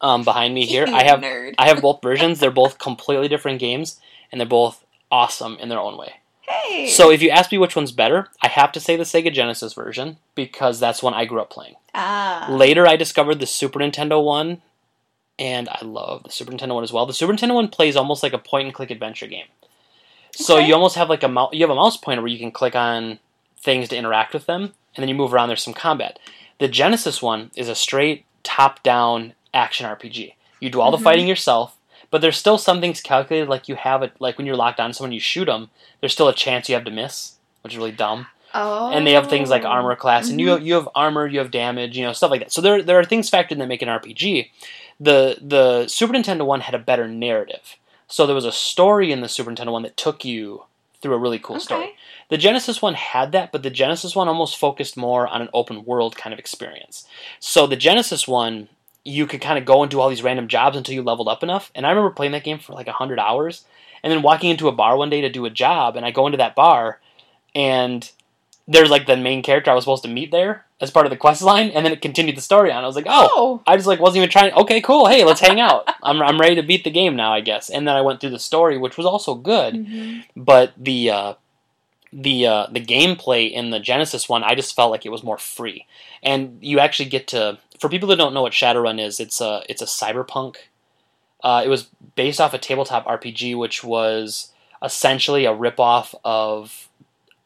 Um, behind me here, I have nerd. I have both versions. They're both completely different games, and they're both awesome in their own way. hey. So if you ask me which one's better, I have to say the Sega Genesis version because that's one I grew up playing. ah. Later, I discovered the Super Nintendo one, and I love the Super Nintendo one as well. The Super Nintendo one plays almost like a point and click adventure game. So Okay. you almost have like a mou- you have a mouse pointer where you can click on things to interact with them, and then you move around. There's some combat. The Genesis one is a straight top down action RPG. You do all the Mhm. fighting yourself, but there's still some things calculated. Like you have it, like when you're locked on someone, you shoot them. There's still a chance you have to miss, which is really dumb. Oh. And they have things like armor class, and you Mhm. you have armor, you have damage, you know stuff like that. So there there are things factored in that make an RPG. The the Super Nintendo one had a better narrative. So there was a story in the Super Nintendo one that took you through a really cool story. The Genesis one had that, but the Genesis one almost focused more on an open world kind of experience. So the Genesis one, you could kind of go and do all these random jobs until you leveled up enough. And I remember playing that game for like 100 hours and then walking into a bar one day to do a job. And I go into that bar and there's like the main character I was supposed to meet there as part of the quest line. And then it continued the story on. I was like, oh, Oh. I just like wasn't even trying. Okay, cool. Hey, let's hang out. I'm, I'm ready to beat the game now, I guess. And then I went through the story, which was also good Mhm. but the uh, the uh, the gameplay in the Genesis one, I just felt like it was more free, and you actually get to. For people that don't know what Shadowrun is, it's a it's a cyberpunk. Uh, it was based off a tabletop RPG, which was essentially a ripoff of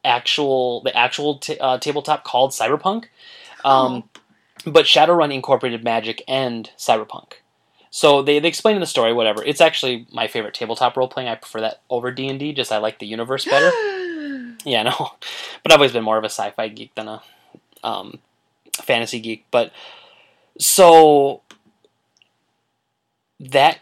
actual the actual t- uh, tabletop called Cyberpunk. Um, but Shadowrun incorporated magic and cyberpunk. So they, they explain in the story, whatever. It's actually my favorite tabletop role playing. I prefer that over D and D. Just I like the universe better. yeah, no, but I've always been more of a sci-fi geek than a um, fantasy geek. But so that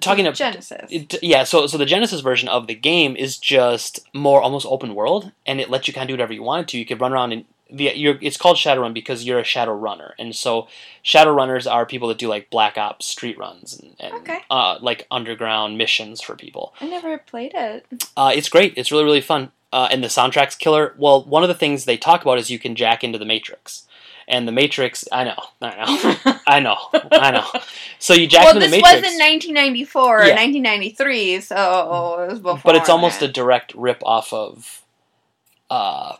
talking about Genesis. it, yeah, so so the Genesis version of the game is just more almost open world, and it lets you kind of do whatever you wanted to. You could run around and the you're, it's called Shadowrun because you're a shadow runner, and so shadow runners are people that do like black ops street runs and, and Okay. uh, like underground missions for people. I never played it. Uh, it's great. It's really really fun, uh, and the soundtrack's killer. Well, one of the things they talk about is you can jack into the Matrix. And the Matrix, I know, I know, I know, I know. So you jack well, into the Matrix. Well, this was in 1994 or Yeah. 1993, so it was before. but it's almost a direct rip off of uh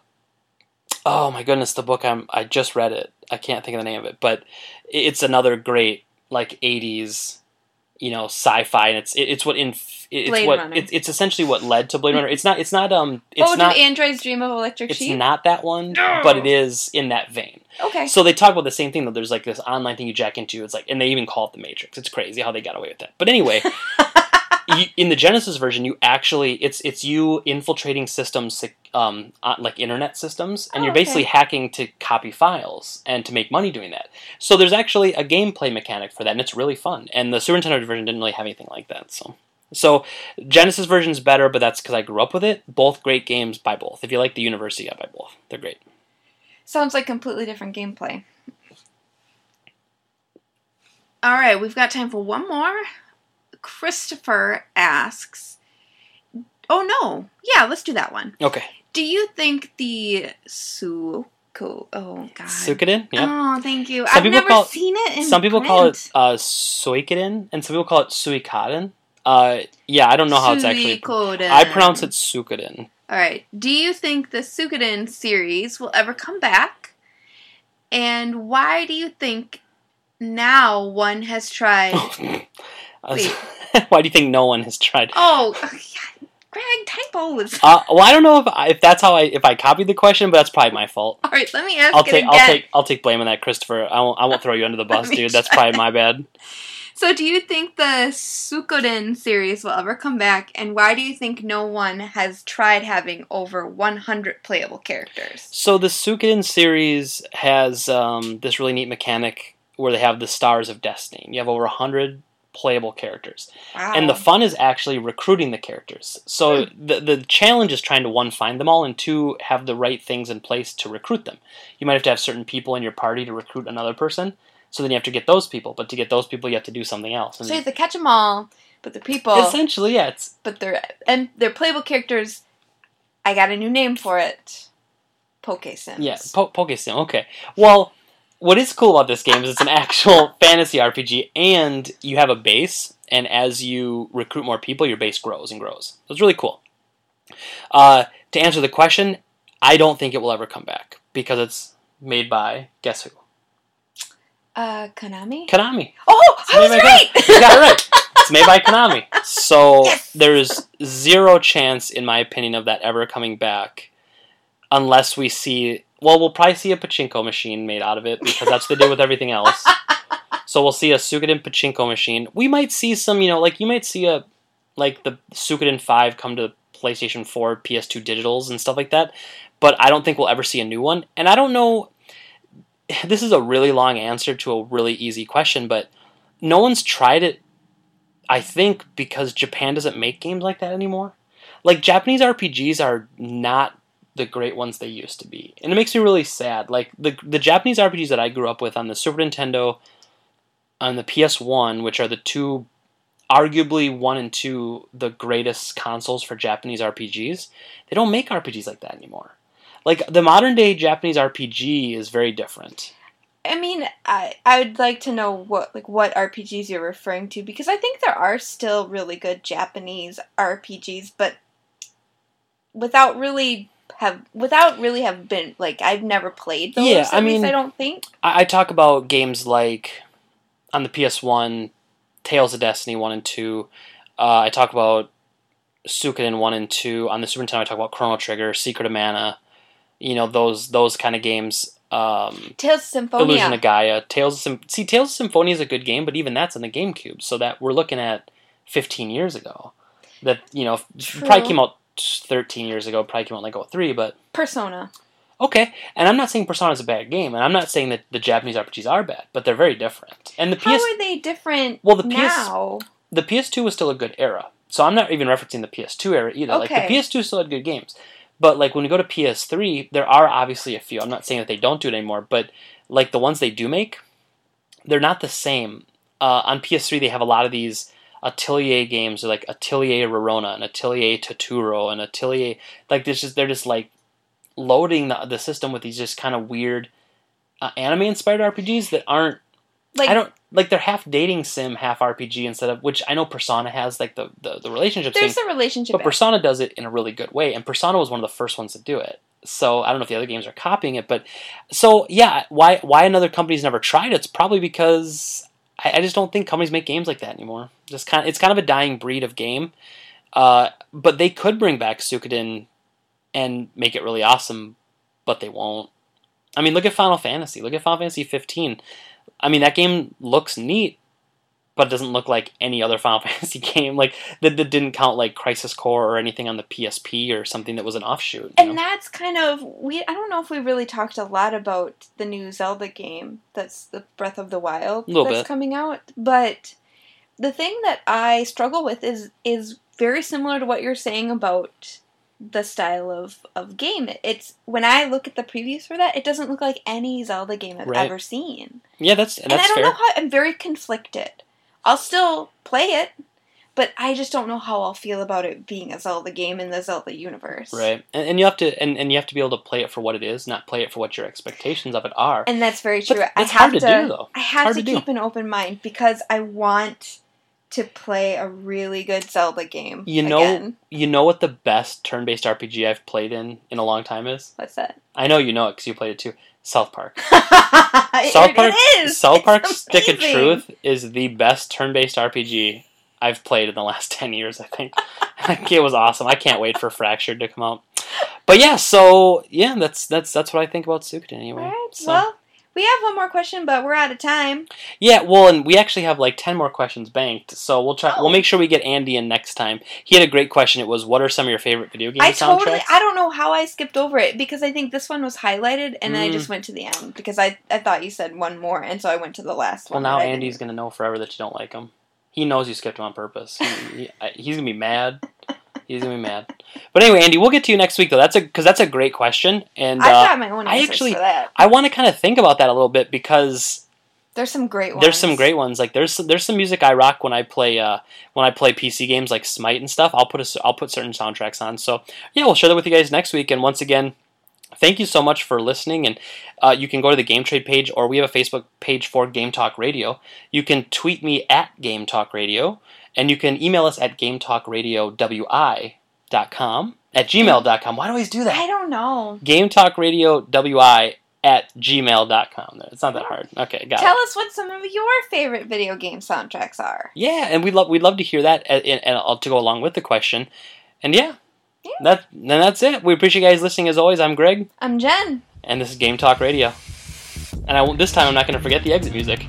oh my goodness the book i'm i just read it i can't think of the name of it but it's another great like 80s you know sci-fi and it's it, it's what in it's Blade what Runner. it's, it's essentially what led to blade runner it's not it's not um it's oh, not androids dream of electric it's sheep? not that one No. but it is in that vein okay. so they talk about the same thing though there's like this online thing you jack into it's like and they even call it the matrix it's crazy how they got away with that but anyway you, in the Genesis version, you actually it's it's you infiltrating systems um, uh, like internet systems, and Oh, you're basically okay. hacking to copy files and to make money doing that. So there's actually a gameplay mechanic for that, and it's really fun. And the Super Nintendo version didn't really have anything like that. So so Genesis version is better, but that's because I grew up with it. Both great games. by both. If you like the University, I buy both. They're great. Sounds like completely different gameplay. All right, we've got time for one more. Christopher asks, "Oh no, yeah, let's do that one. Okay, Do you think the Suko? Oh God. Suikoden. Yeah. Oh, thank you. Some I've people never call it- seen it in Some people call it uh, Suikoden, and some people call it Suikoden. Uh, yeah, I don't know how it's actually. Suikoden. I pronounce it Suikoden. All right. Do you think the Suikoden series will ever come back? And why do you think now one has tried? Was- Why do you think no one has tried? oh, yeah, Greg, typos. Uh, well, I don't know if I, if that's how I if I copied the question, but that's probably my fault. All right, let me ask I'll take again. I'll take I'll take blame on that, Christopher. I won't I won't throw you under the bus, dude. That's probably my bad. So, do you think the Suikoden series will ever come back? And why do you think no one has tried having over 100 playable characters? So the Suikoden series has um, this really neat mechanic where they have the Stars of Destiny. You have over hundred playable characters. Wow. And the fun is actually recruiting the characters. So Hmm. the the challenge is trying to one find them all and two have the right things in place to recruit them. You might have to have certain people in your party to recruit another person. So then you have to get those people, but to get those people you have to do something else. so you have to catch them all, but the people, essentially, yeah, it's but they're and they're playable characters. I got a new name for it. Poke Sims. yeah, po- Pokesim. Okay. Well, what is cool about this game is it's an actual fantasy RPG, and you have a base, and as you recruit more people, your base grows and grows. So it's really cool. Uh, to answer the question, I don't think it will ever come back because it's made by guess who? Uh, Konami. Konami. oh, I was right. You got it right. It's made by Konami. So Yes. there's zero chance, in my opinion, of that ever coming back, unless we see. Well, we'll probably see a pachinko machine made out of it because that's what they did with everything else. So we'll see a Suikoden pachinko machine. We might see some, you know, like you might see a like the Suikoden 5 come to PlayStation 4, PS2 digitals and stuff like that. But I don't think we'll ever see a new one. And I don't know this is a really long answer to a really easy question, but no one's tried it I think because Japan doesn't make games like that anymore. Like Japanese RPGs are not the great ones they used to be. And it makes me really sad. Like the the Japanese RPGs that I grew up with on the Super Nintendo on the PS1, which are the two arguably one and two the greatest consoles for Japanese RPGs, they don't make RPGs like that anymore. Like the modern day Japanese RPG is very different. I mean, I I would like to know what like what RPGs you're referring to because I think there are still really good Japanese RPGs, but without really have without really have been like I've never played those. Yeah, I mean- I don't think. I, I talk about games like on the PS1, Tales of Destiny one and two. Uh, I talk about Suikoden one and two. On the Super Nintendo, I talk about Chrono Trigger, Secret of Mana. You know those those kind of games. Um, Tales of Symphonia. Illusion of Gaia, Tales of Sym- see Tales of Symphonia is a good game, but even that's on the GameCube. So that we're looking at 15 years ago. That you know True. probably came out 13 years ago. Probably came out like 03, but Persona. Okay, and I'm not saying Persona is a bad game, and I'm not saying that the Japanese RPGs are bad, but they're very different. And the How PS, are they different Well, the PS now? the PS2 was still a good era, so I'm not even referencing the PS2 era either. Like the PS2 still had good games, but like when we go to PS3, there are obviously a few. I'm not saying that they don't do it anymore, but like the ones they do make, they're not the same. Uh, on PS3, they have a lot of these Atelier games, like Atelier Rorona and Atelier Totori and Atelier like this just they're just like loading the, the system with these just kind of weird uh, anime inspired RPGs that aren't Like I don't like they're half dating sim, half RPG instead of which I know Persona has like the the, the relationship thing, there's a relationship. but Persona does it in a really good way, and Persona was one of the first ones to do it. So I don't know if the other games are copying it, but so yeah, why why another company's never tried? It's probably because I, I just don't think companies make games like that anymore. Just kind of, it's kind of a dying breed of game. Uh, but they could bring back Suikoden and make it really awesome, but they won't. I mean, look at Final Fantasy. Look at Final Fantasy 15. I mean, that game looks neat, but it doesn't look like any other Final Fantasy game. Like that, that didn't count like Crisis Core or anything on the PSP or something that was an offshoot. And know? that's kind of we. I don't know if we really talked a lot about the new Zelda game. That's the Breath of the Wild that's bit. coming out. But the thing that I struggle with is is very similar to what you're saying about the style of of game. It's when I look at the previews for that, it doesn't look like any Zelda game I've Right. ever seen. yeah, that's And I don't fair. know how. I'm very conflicted. I'll still play it, but I just don't know how I'll feel about it being a Zelda game in the Zelda universe. Right, and, and you have to and, and you have to be able to play it for what it is, not play it for what your expectations of it are. And that's very But true. I have hard to to, do, though. I have hard to, to keep an open mind because I want to play a really good Zelda game. You know- again. you know what the best turn-based RPG I've played in in a long time is? what's that? I know you know it because you played it too. South Park. South Park. it is. South It's Park Stick of. Truth is the best turn-based RPG I've played in the last ten years. I think. It was awesome. I can't wait for Fractured to come out. But yeah, so yeah, that's that's that's what I think about Suikoden anyway. Right. So- Well, we have one more question, but we're out of time. Yeah, well, and we actually have like ten more questions banked, so we'll try. Oh. We'll make sure we get Andy in next time. He had a great question. It was, "What are some of your favorite video game I soundtracks?" totally. I don't know how I skipped over it because I think this one was highlighted, and then I Mm. just went to the end because I I thought you said one more, and so I went to the last well, one. Well, now Andy's gonna know forever that you don't like him. He knows you skipped him on purpose. He, he- he's gonna be mad. He's gonna be mad. But anyway, Andy, we'll get to you next week though. That's a because that's a great question, and I've uh, got my own I actually- for that. I want to kind of think about that a little bit because There's some great ones. there's some great ones. Like there's there's some music I rock when I play uh, when I play PC games like Smite and stuff. I'll put a, I'll put certain soundtracks on. So yeah, we'll share that with you guys next week. And once again, thank you so much for listening. And uh, you can go to the Game Trade page, or we have a Facebook page for Game Talk Radio. You can tweet me at Game Talk Radio, and you can email us at GameTalkRadioWI.com at gmail.com. Why do I always do that? I don't know. GameTalkRadioWI Talk Radio WI at gmail.com. It's not that hard. Okay, got it. Tell us what some of your favorite video game soundtracks are. Yeah, and we'd love we'd love to hear that and, and, and to go along with the question. And yeah, Yeah. that then that's it. We appreciate you guys listening as always. I'm Greg, I'm Jen. and this is Game Talk Radio. And I this time I'm not going to forget the exit music.